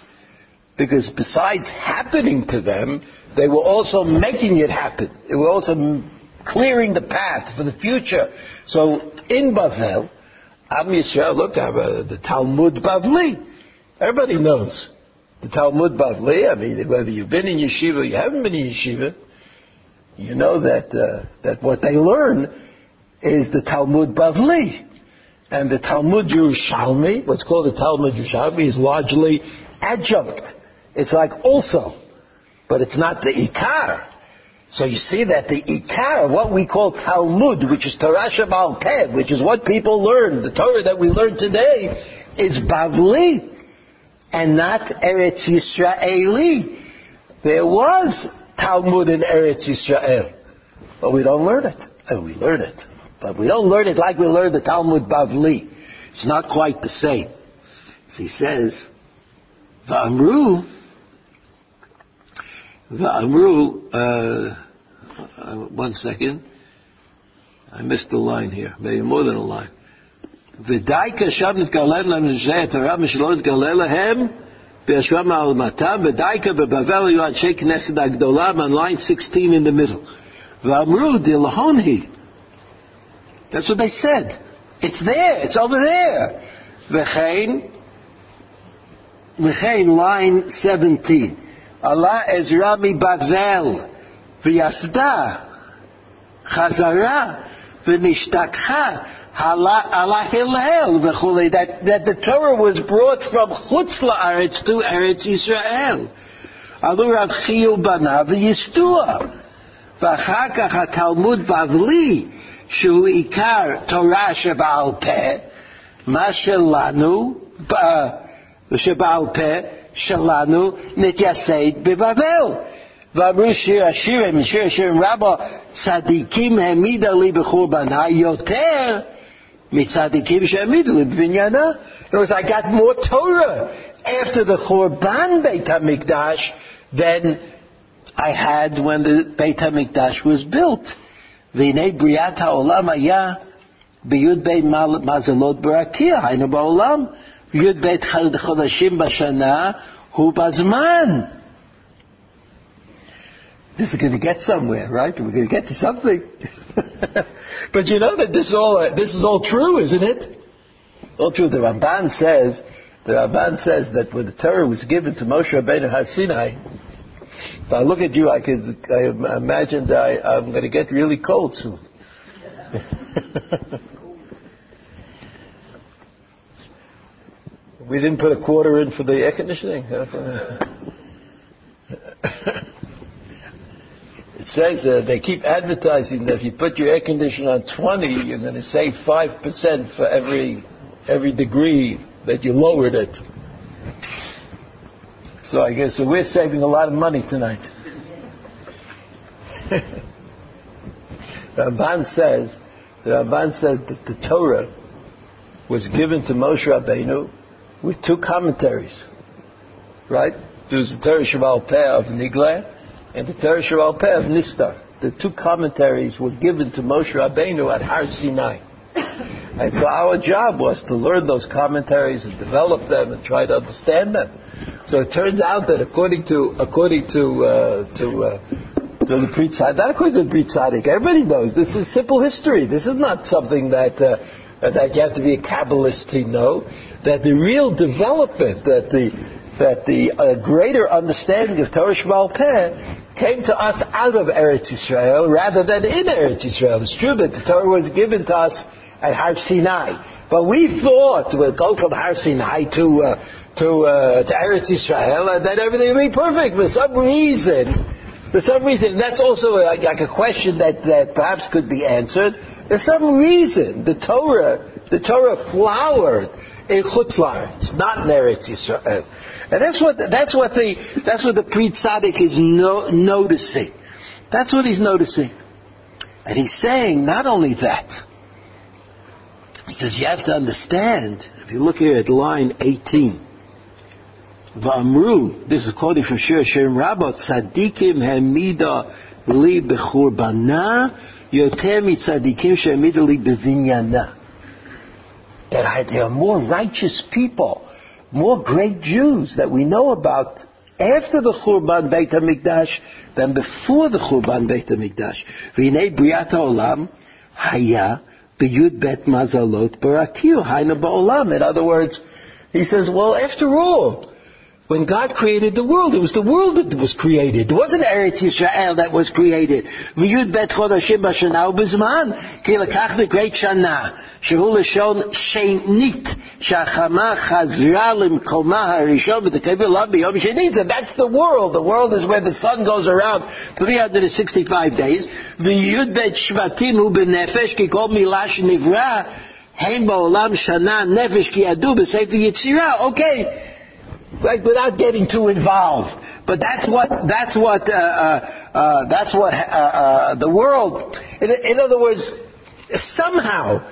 Because besides happening to them, they were also making it happen. They were also clearing the path for the future. So in Bavel, Am Yisrael, look, uh, the Talmud Bavli. Everybody knows the Talmud Bavli. I mean, whether you've been in yeshiva or you haven't been in yeshiva, you know that uh, that what they learn is the Talmud Bavli, and the Talmud Yerushalmi, what's called the Talmud Yerushalmi, is largely adjunct. It's like also, but it's not the Ikar. So you see that the Ikar, what we call Talmud, which is Torah Shabbal Peh, which is what people learn, the Torah that we learn today, is Bavli, and not Eretz Yisraeli. There was Talmud in Eretz Yisrael. But we don't learn it. And we learn it. But we don't learn it like we learn the Talmud Bavli. It's not quite the same. He says, "Va'amru, va'amru." Uh, uh, one second. I missed the line here. Maybe more than a line. Galel נשאי התורה משלא נתגלה להם בישוע מעלמתם, ודייקה בבבל היו אנשי כנסת הגדולה, line 16 in the middle. ואמרו, דלהון היא. That's what they said. It's there, it's over there. וכן, וכן, line 17. עלה עזרא מבבל, ויסדה, חזרה, ונשתכחה. Allah Hillel v'chulei, that, that the Torah was brought from Chutz La'aretz to Eretz Yisrael. Alu Rav Chiyu Banav v'yistua. ואחר כך התלמוד בבלי, שהוא עיקר תורה שבעל פה, מה שלנו, שבעל פה, שלנו, נתייסד בבבל. ואמרו שיר השירים, שיר השירים רבו, צדיקים העמידה לי בחורבנה יותר מצדיקים שהעמידו לי בבניינה. In other words, I got more Torah after the Churban Beit HaMikdash than I had when the Beit HaMikdash was built. והנה בריאת העולם היה בי"ב מזלות ברקיע, היינו בעולם. י"ב חודשים בשנה הוא בזמן. This is going to get somewhere, right? We're going to get to something. but you know that this is all uh, this is all true, isn't it? All true. The Ramban says the Ramban says that when the Torah was given to Moshe Rabbeinu Hasinai, if I look at you, I could I imagine that I, I'm going to get really cold soon. we didn't put a quarter in for the air conditioning. says uh, they keep advertising that if you put your air conditioner on 20, you're going to save 5% for every, every degree that you lowered it. So I guess so we're saving a lot of money tonight. Ramban says, the says that the Torah was given to Moshe Rabbeinu with two commentaries, right? There's the Torah Sheba'al Peh of Nigla and the Torah Sheba'al Peh of Nistar. The two commentaries were given to Moshe Rabbeinu at Har Sinai. And so our job was to learn those commentaries and develop them and try to understand them. So it turns out that according to according to uh, to uh, to the Tzaddik, not according to the Tzaddik, everybody knows this is simple history. This is not something that uh, that you have to be a Kabbalist to know. That the real development, that the that the uh, greater understanding of Torah Sheba'al Peh came to us out of Eretz Israel rather than in Eretz Israel. It's true that the Torah was given to us at Har Sinai, but we thought we'll go from Har Sinai to uh, to uh, to Eretz Israel and then everything would be perfect. For some reason, for some reason, that's also like, like a question that, that perhaps could be answered. There's some reason the Torah the Torah flowered in Chutz La'aretz, not in Eretz Israel. And that's what, that's what the, that's what the Pri Tzaddik is no, noticing. That's what he's noticing. And he's saying not only that, he says you have to understand, if you look here at line 18, Va'amru, this is quoting from Shir Shirim Rabbah, Tzadikim hemida li bechurbana, yoter mitzadikim shemida li bevinyana. That there are more righteous people more great Jews that we know about after the Churban Beit HaMikdash than before the Churban Beit HaMikdash. V'nei Briat HaOlam haya b'yud bet mazalot barakiu haina ba'olam. In other words, he says, well, after all, when God created the world, it was the world that was created. It wasn't Eretz Yisrael that was created. V'yud bet chodashim b'shanah u'bizman, ki l'kach b'greit shanah, shehu l'shon shenit, shachama chazra l'mkoma ha'rishon b'tekevir lav b'yom shenit. That's the world. The world is where the sun goes around 365 days. V'yud bet shvatim u'b'nefesh, ki kol milash nivra, hein ba'olam shana nefesh ki yadu b'sefer yitzira. Okay. Like without getting too involved. But that's what that's what uh, uh, uh, that's what uh, uh, the world. In, in other words, somehow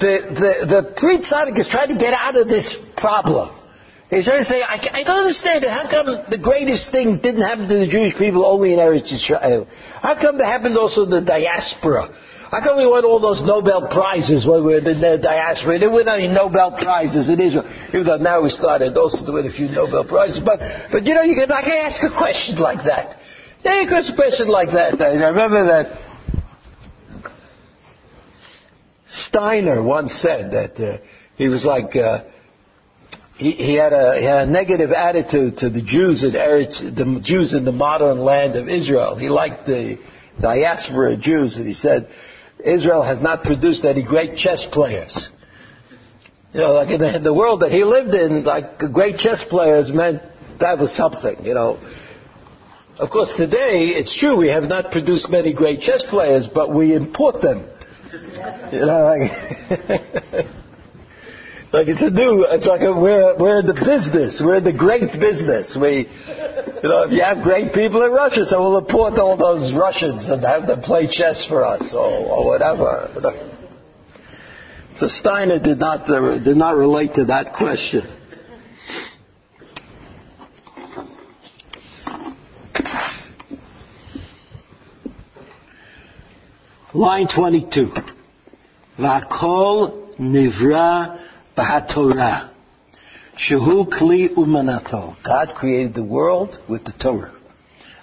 the, the, the Pri Tzaddik is trying to get out of this problem. He's trying to say, I, I don't understand it. How come the greatest things didn't happen to the Jewish people only in Eretz Israel? How come they happened also in the diaspora? How come we won all those Nobel Prizes when we were in the diaspora? There weren't any Nobel Prizes in Israel. Even though now we started also to win a few Nobel Prizes. But, but you know, you can, I can ask a question like that. Yeah, you can ask a question like that. I remember that Steiner once said that uh, he was like uh, he, he, had a, he, had a, negative attitude to the Jews in Eretz, the Jews in the modern land of Israel. He liked the diaspora Jews, and he said Israel has not produced any great chess players. You know, like in the, in the world that he lived in, like great chess players meant that was something. You know. Of course, today it's true we have not produced many great chess players, but we import them. You know, like, like it's a new, it's like a, we're, we're in the business, we're in the great business. We, you know, if you have great people in Russia, so we'll import all those Russians and have them play chess for us or, or whatever. So Steiner did not, did not relate to that question. Line 22. V'akol nivra b'hatorah. Shehu kli umanato. God created the world with the Torah.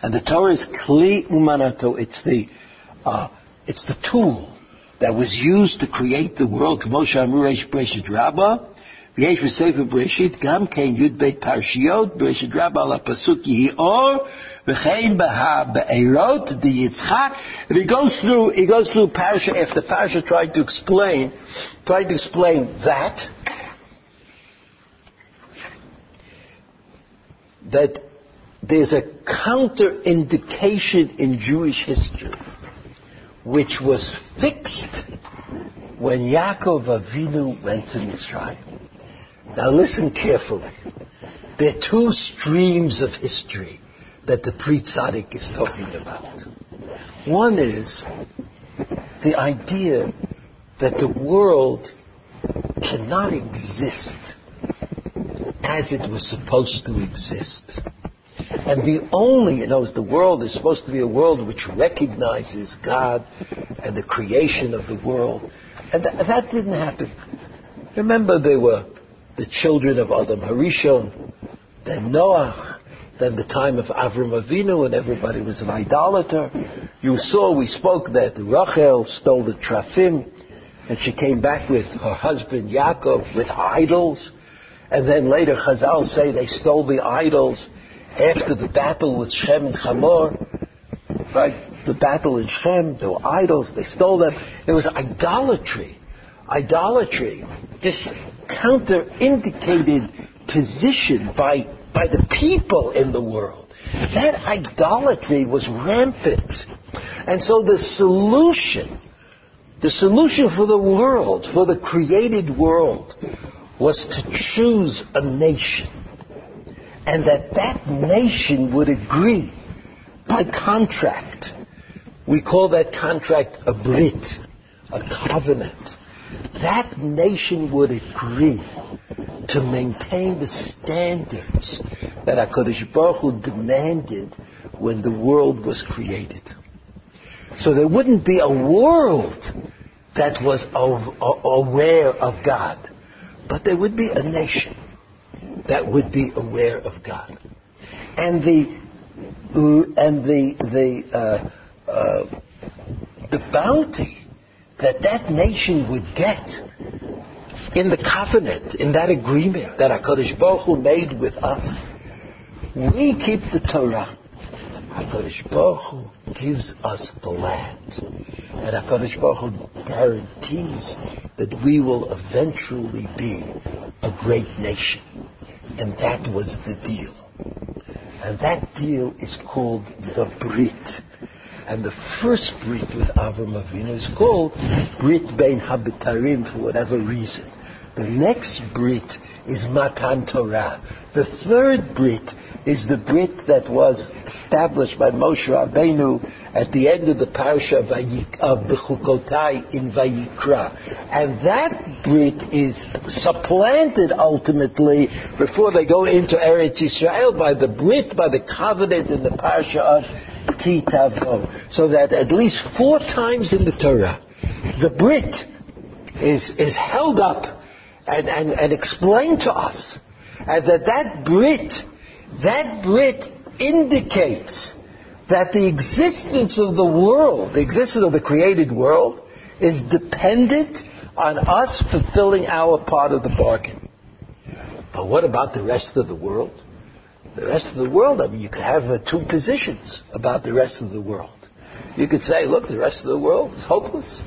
And the Torah is kli umanato. It's the, uh, it's the tool that was used to create the world. K'moshe אמרו ריש ברשת רבה, ויש בספר בראשית גם כן י"ב פרשיות, בראשית רבה על הפסוק יהי אור, וכן בארות דיצחק. And he goes through, he goes through parasha after parasha trying to explain, trying to explain that, That there's a counter-indication in Jewish history, which was fixed when Yaakov Avinu went to Mitzrayim. Now listen carefully. There are two streams of history that the Pri Tzaddik is talking about. One is the idea that the world cannot exist as it was supposed to exist. And the only, you know, the world is supposed to be a world which recognizes God and the creation of the world. And th- that didn't happen. Remember, they were the children of Adam Harishon, then Noah, then the time of Avram Avinu, and everybody was an idolater. You saw, we spoke that Rachel stole the Trafim, and she came back with her husband Yaakov with idols. And then later Chazal say they stole the idols after the battle with Shem and Hamor. Right? The battle in Shem, there were idols, they stole them. It was idolatry. Idolatry. This counter-indicated position by, by the people in the world. That idolatry was rampant. And so the solution, the solution for the world, for the created world, was to choose a nation. And that that nation would agree by contract. We call that contract a brit, a covenant. That nation would agree to maintain the standards that HaKadosh Baruch Hu demanded when the world was created. So there wouldn't be a world that was aware of God, but there would be a nation that would be aware of God. And the and the the uh, uh, the bounty that that nation would get in the covenant, in that agreement that HaKadosh Baruch Hu made with us. We keep the Torah. HaKadosh Baruch Hu gives us the land. And HaKadosh Baruch Hu guarantees that we will eventually be a great nation. And that was the deal. And that deal is called the Brit. And the first Brit with Avram Avinu is called Brit Bein Habitarim for whatever reason. The next Brit is Matan Torah. The third Brit is the Brit that was established by Moshe Rabbeinu at the end of the parasha of, of Bechukotai in Vayikra. And that Brit is supplanted ultimately before they go into Eretz Israel by the Brit, by the covenant in the parasha of Kitavo. So that at least four times in the Torah, the Brit is, is held up and, and, and explained to us. And that that Brit, that Brit indicates that the existence of the world, the existence of the created world, is dependent on us fulfilling our part of the bargain. But what about the rest of the world? The rest of the world, I mean, you could have uh, two positions about the rest of the world. You could say, look, the rest of the world is hopeless.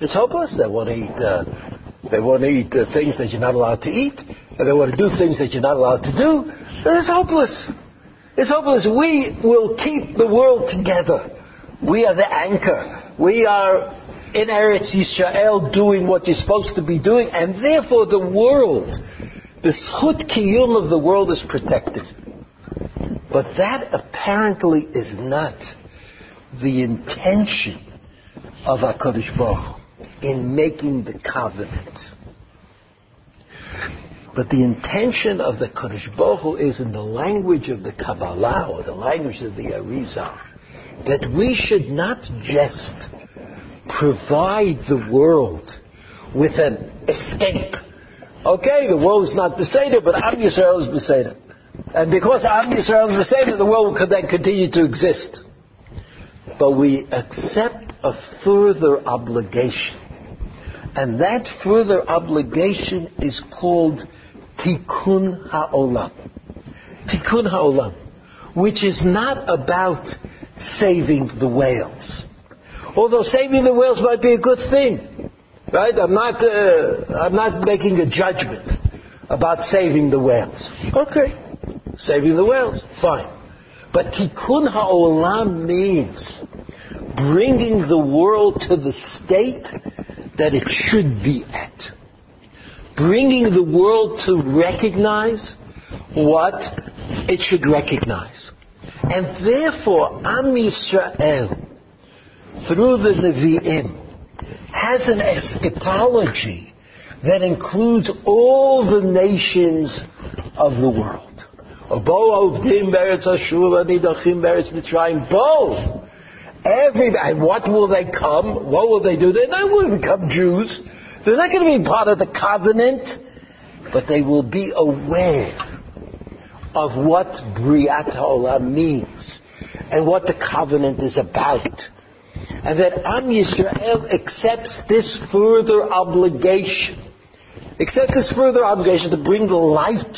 It's hopeless. They want to eat, uh, they want to eat uh, things that you're not allowed to eat, and they want to do things that you're not allowed to do. It's hopeless. It's hopeless. We will keep the world together. We are the anchor. We are in Eretz Yisrael doing what you're supposed to be doing, and therefore the world the schut kiyum of the world is protected. But that apparently is not the intention of HaKadosh Baruch in making the covenant. But the intention of the Kadosh Baruch Hu is in the language of the Kabbalah or the language of the Arizal that we should not just provide the world with an escape Okay, the world is not Beseder, but Am Yisrael is Beseder. And because Am Yisrael is Beseder, the world could then continue to exist. But we accept a further obligation. And that further obligation is called Tikkun Ha'olam. Tikkun Ha'olam. Which is not about saving the whales. Although saving the whales might be a good thing. Right? I'm not, uh, I'm not making a judgment about saving the whales. Okay. Saving the whales, fine. But tikkun ha'olam means bringing the world to the state that it should be at. Bringing the world to recognize what it should recognize. And therefore, Am Yisrael, through the Nevi'im, has an eschatology that includes all the nations of the world. Every, and what will they come? What will they do? They're not going to become Jews. They're not going to be part of the covenant, but they will be aware of what Briat Olam means and what the covenant is about. And that Am Yisrael accepts this further obligation, accepts this further obligation to bring the light,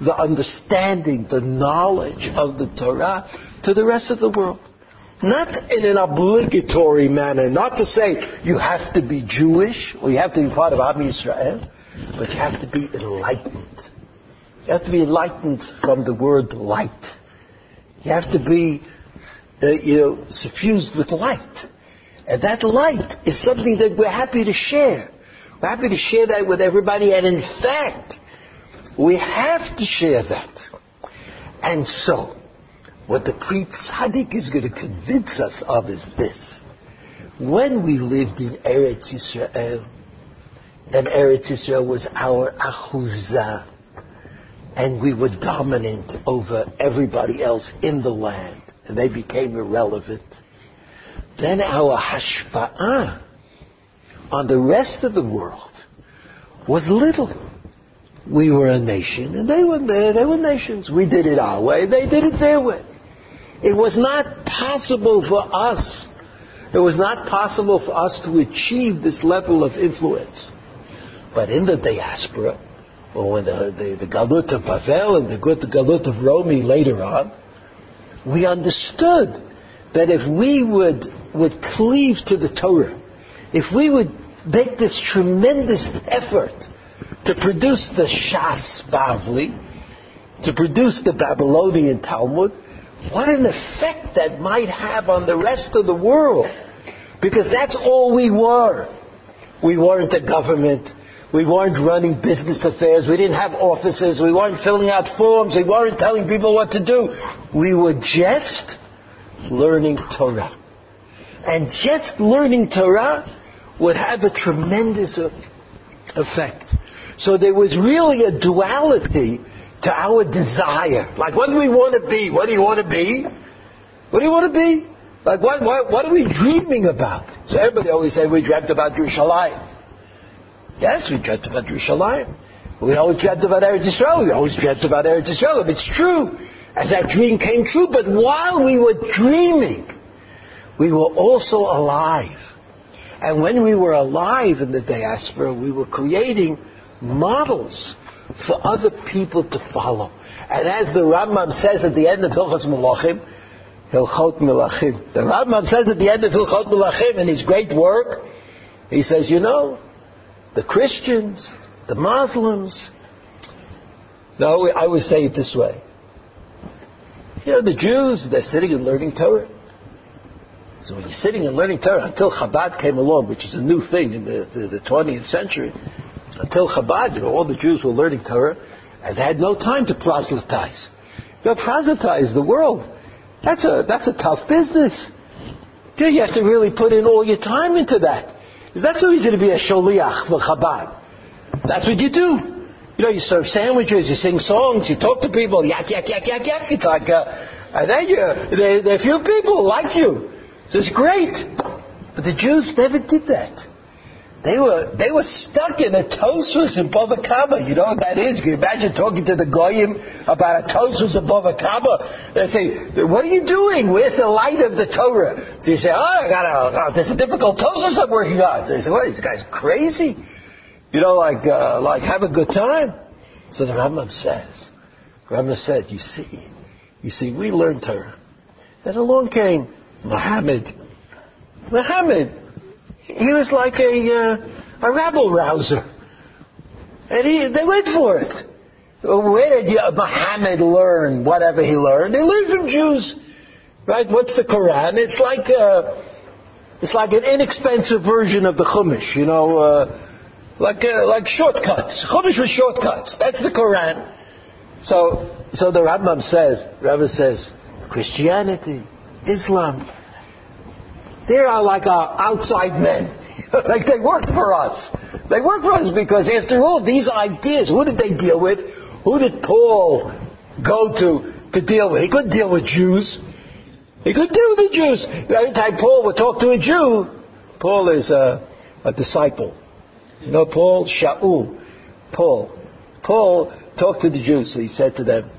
the understanding, the knowledge of the Torah to the rest of the world. Not in an obligatory manner, not to say you have to be Jewish or you have to be part of Am Yisrael, but you have to be enlightened. You have to be enlightened from the word light. You have to be, uh, you know, suffused with light. And that light is something that we're happy to share. We're happy to share that with everybody, and in fact, we have to share that. And so, what the Pri Tzaddik is going to convince us of is this. When we lived in Eretz Yisrael, and Eretz Yisrael was our achuzah, and we were dominant over everybody else in the land, and they became irrelevant, then our hashpa'ah on the rest of the world was little. We were a nation, and they were. They were nations. We did it our way. They did it their way. It was not possible for us. It was not possible for us to achieve this level of influence. But in the diaspora, or when the, the, the Galut of Bavel and the, the Galut of Romi later on, we understood that if we would, would cleave to the Torah, if we would make this tremendous effort to produce the Shas Bavli, to produce the Babylonian Talmud, what an effect that might have on the rest of the world. Because that's all we were. We weren't a government. We weren't running business affairs. We didn't have offices. We weren't filling out forms. We weren't telling people what to do. We were just learning Torah. And just learning Torah would have a tremendous uh, effect. So there was really a duality to our desire. Like, what do we want to be? What do you want to be? What do you want to be? Like, what, what, what are we dreaming about? So everybody always say we dreamt about Yerushalayim. Yes, we dreamt about Yerushalayim. We always dreamt about Eretz Yisrael. We always dreamt about Eretz Yisrael. It's true. And that dream came true. But while we were dreaming, we were also alive. And when we were alive in the diaspora, we were creating models for other people to follow. And as the Rambam says at the end of Hilchos Melachim, Hilchot Melachim, the Rambam says at the end of Hilchot Melachim in his great work, he says, you know, the Christians, the Muslims, no, I would say it this way. You know, the Jews, they're sitting and learning Torah. So when you're sitting and learning Torah until Chabad came along, which is a new thing in the, the, the 20th century, until Chabad, all the Jews were learning Torah, and they had no time to proselytize. You know, proselytize the world. That's a, that's a tough business. You have to really put in all your time into that. It's not so easy to be a sholiach for Chabad. That's what you do. You know, you serve sandwiches, you sing songs, you talk to people, yak, yak, yak, yak, yak. It's like, uh, and then you, there, there are a few people like you. So it's great. But the Jews never did that. They were they were stuck in a Tosfos in Bava Kama. You know what that is? Can you imagine talking to the Goyim about a Tosfos in Bava Kama? They say, "What are you doing? Where's the light of the Torah?" So you say, "Oh, I got a oh, there's a difficult Tosfos I'm working on." So they say, "What? This guy's crazy." You know, like uh, like have a good time. So the Rambam says, Rambam said, "You see, you see, we learned Torah. Then along came Muhammad. Muhammad." He was like a, uh, a rabble rouser. And he, they went for it. Where did Muhammad learn whatever he learned? He learned from Jews. Right? What's the Quran? It's like uh, it's like an inexpensive version of the Chumash, you know, uh, like uh, like shortcuts. Chumash with shortcuts. That's the Quran. So so the Rambam says, Rambam says, Christianity, Islam, they are like our outside men. like they work for us. They work for us because after all, these ideas, who did they deal with? Who did Paul go to to deal with? He couldn't deal with Jews. He couldn't deal with the Jews. Every time Paul would talk to a Jew, Paul is a, a disciple. You know Paul? Shaul. Paul. Paul talked to the Jews, so he said to them,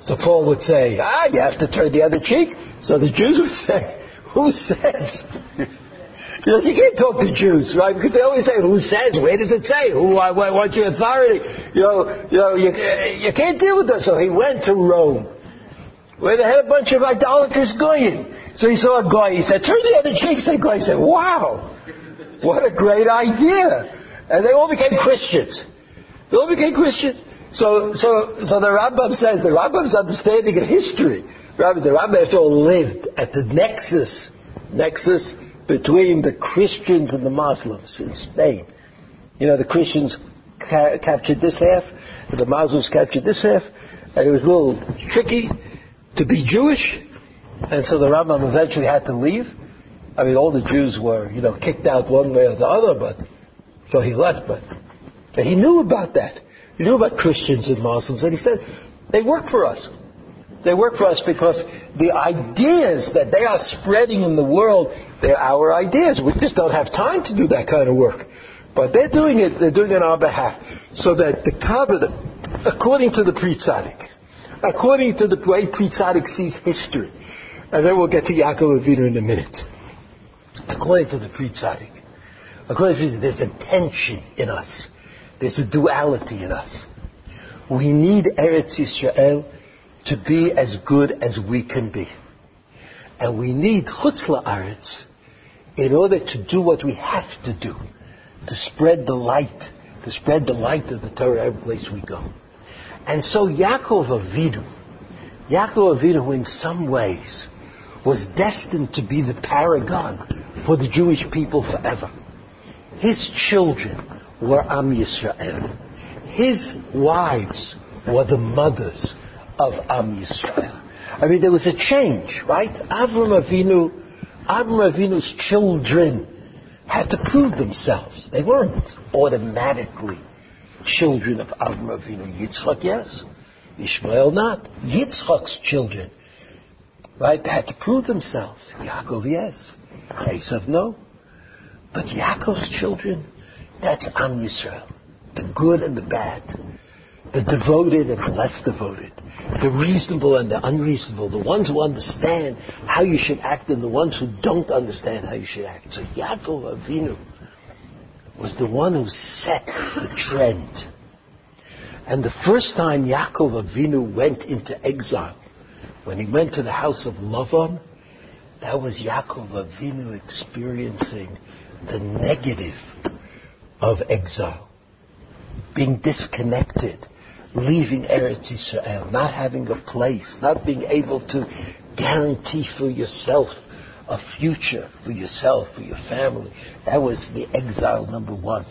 so Paul would say, ah, you have to turn the other cheek. So the Jews would say, who says? Because you can't talk to Jews, right? Because they always say, who says? Where does it say? Who, what's your authority? You know, you, know you, you can't deal with that. So he went to Rome, where they had a bunch of idolaters going. So he saw a guy, he said, turn the other cheek. The guy said, wow, what a great idea. And they all became Christians. They all became Christians. So, so, so the Rambam says, the Rambam's understanding of history, Rabbi, the after all lived at the nexus, nexus between the Christians and the Muslims in Spain. You know, the Christians ca- captured this half, the Muslims captured this half, and it was a little tricky to be Jewish, and so the Rambam eventually had to leave. I mean, all the Jews were, you know, kicked out one way or the other, but so he left. But, but he knew about that. He knew about Christians and Muslims, and he said they work for us. They work for us because the ideas that they are spreading in the world, they're our ideas. We just don't have time to do that kind of work. But they're doing it, they're doing it on our behalf. So that the covenant, according to the Tzaddik, according to the way Tzaddik sees history, and then we'll get to Yaakov Avinu in a minute. According to the Tzaddik, according to there's a tension in us. There's a duality in us. We need Eretz Yisrael to be as good as we can be. And we need Chutz La'aretz in order to do what we have to do, to spread the light, to spread the light of the Torah every place we go. And so Yaakov Avinu, Yaakov Avinu in some ways was destined to be the paragon for the Jewish people forever. His children were Am Yisrael. His wives were the mothers of Am Yisrael. I mean, there was a change, right? Avram Avinu, Avram Avinu's children had to prove themselves. They weren't automatically children of Avram Avinu. Yitzchak, yes. Ishmael, not. Yitzchak's children, right? They had to prove themselves. Yaakov, yes. Esav, no. But Yaakov's children, that's Am Yisrael. The good and the bad. The devoted and the less devoted the reasonable and the unreasonable, the ones who understand how you should act and the ones who don't understand how you should act. So Yaakov Avinu was the one who set the trend. And the first time Yaakov Avinu went into exile, when he went to the house of Lavan, that was Yaakov Avinu experiencing the negative of exile, being disconnected leaving Eretz Israel, not having a place, not being able to guarantee for yourself a future for yourself, for your family. That was the exile number one.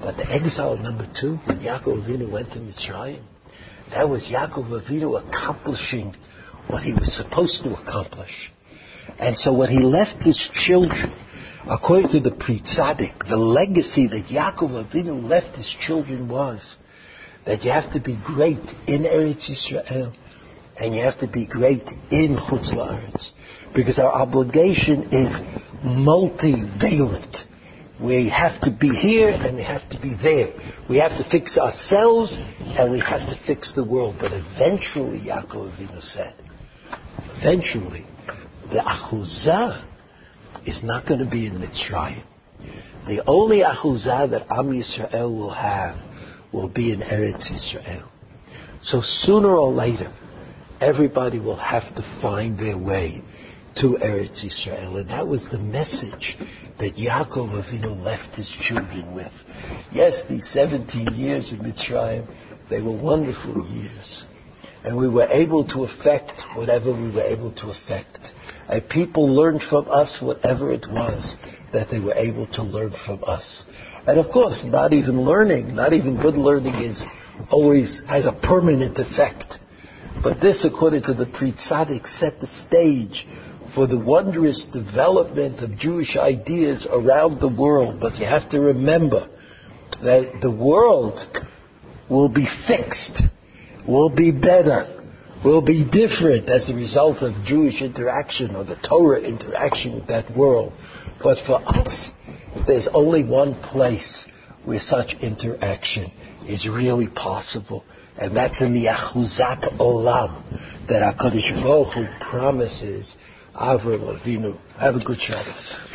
But the exile number two, when Yaakov Avinu went to Mitzrayim, that was Yaakov Avinu accomplishing what he was supposed to accomplish. And so when he left his children, according to the Tzaddik, the legacy that Yaakov Avinu left his children was that you have to be great in Eretz Yisrael and you have to be great in Chutz La'aretz. Because our obligation is multivalent. We have to be here and we have to be there. We have to fix ourselves and we have to fix the world. But eventually, Yaakov Avinu said, eventually, the Achuzah is not going to be in Mitzrayim. The only Achuzah that Am Yisrael will have will be in Eretz Israel. So sooner or later, everybody will have to find their way to Eretz Israel. And that was the message that Yaakov Avinu left his children with. Yes, these 17 years in Mitzrayim, They were wonderful years. And we were able to affect whatever we were able to affect. And people learned from us whatever it was that they were able to learn from us. And of course, not even learning, not even good learning is always has a permanent effect. But this, according to the Pri Tzaddik, set the stage for the wondrous development of Jewish ideas around the world. But you have to remember that the world will be fixed, will be better, will be different as a result of Jewish interaction or the Torah interaction with that world. But for us, there's only one place where such interaction is really possible, and that's in the Achuzat Olam that HaKadosh Baruch Hu promises Avram Avinu. Have a good Shabbos.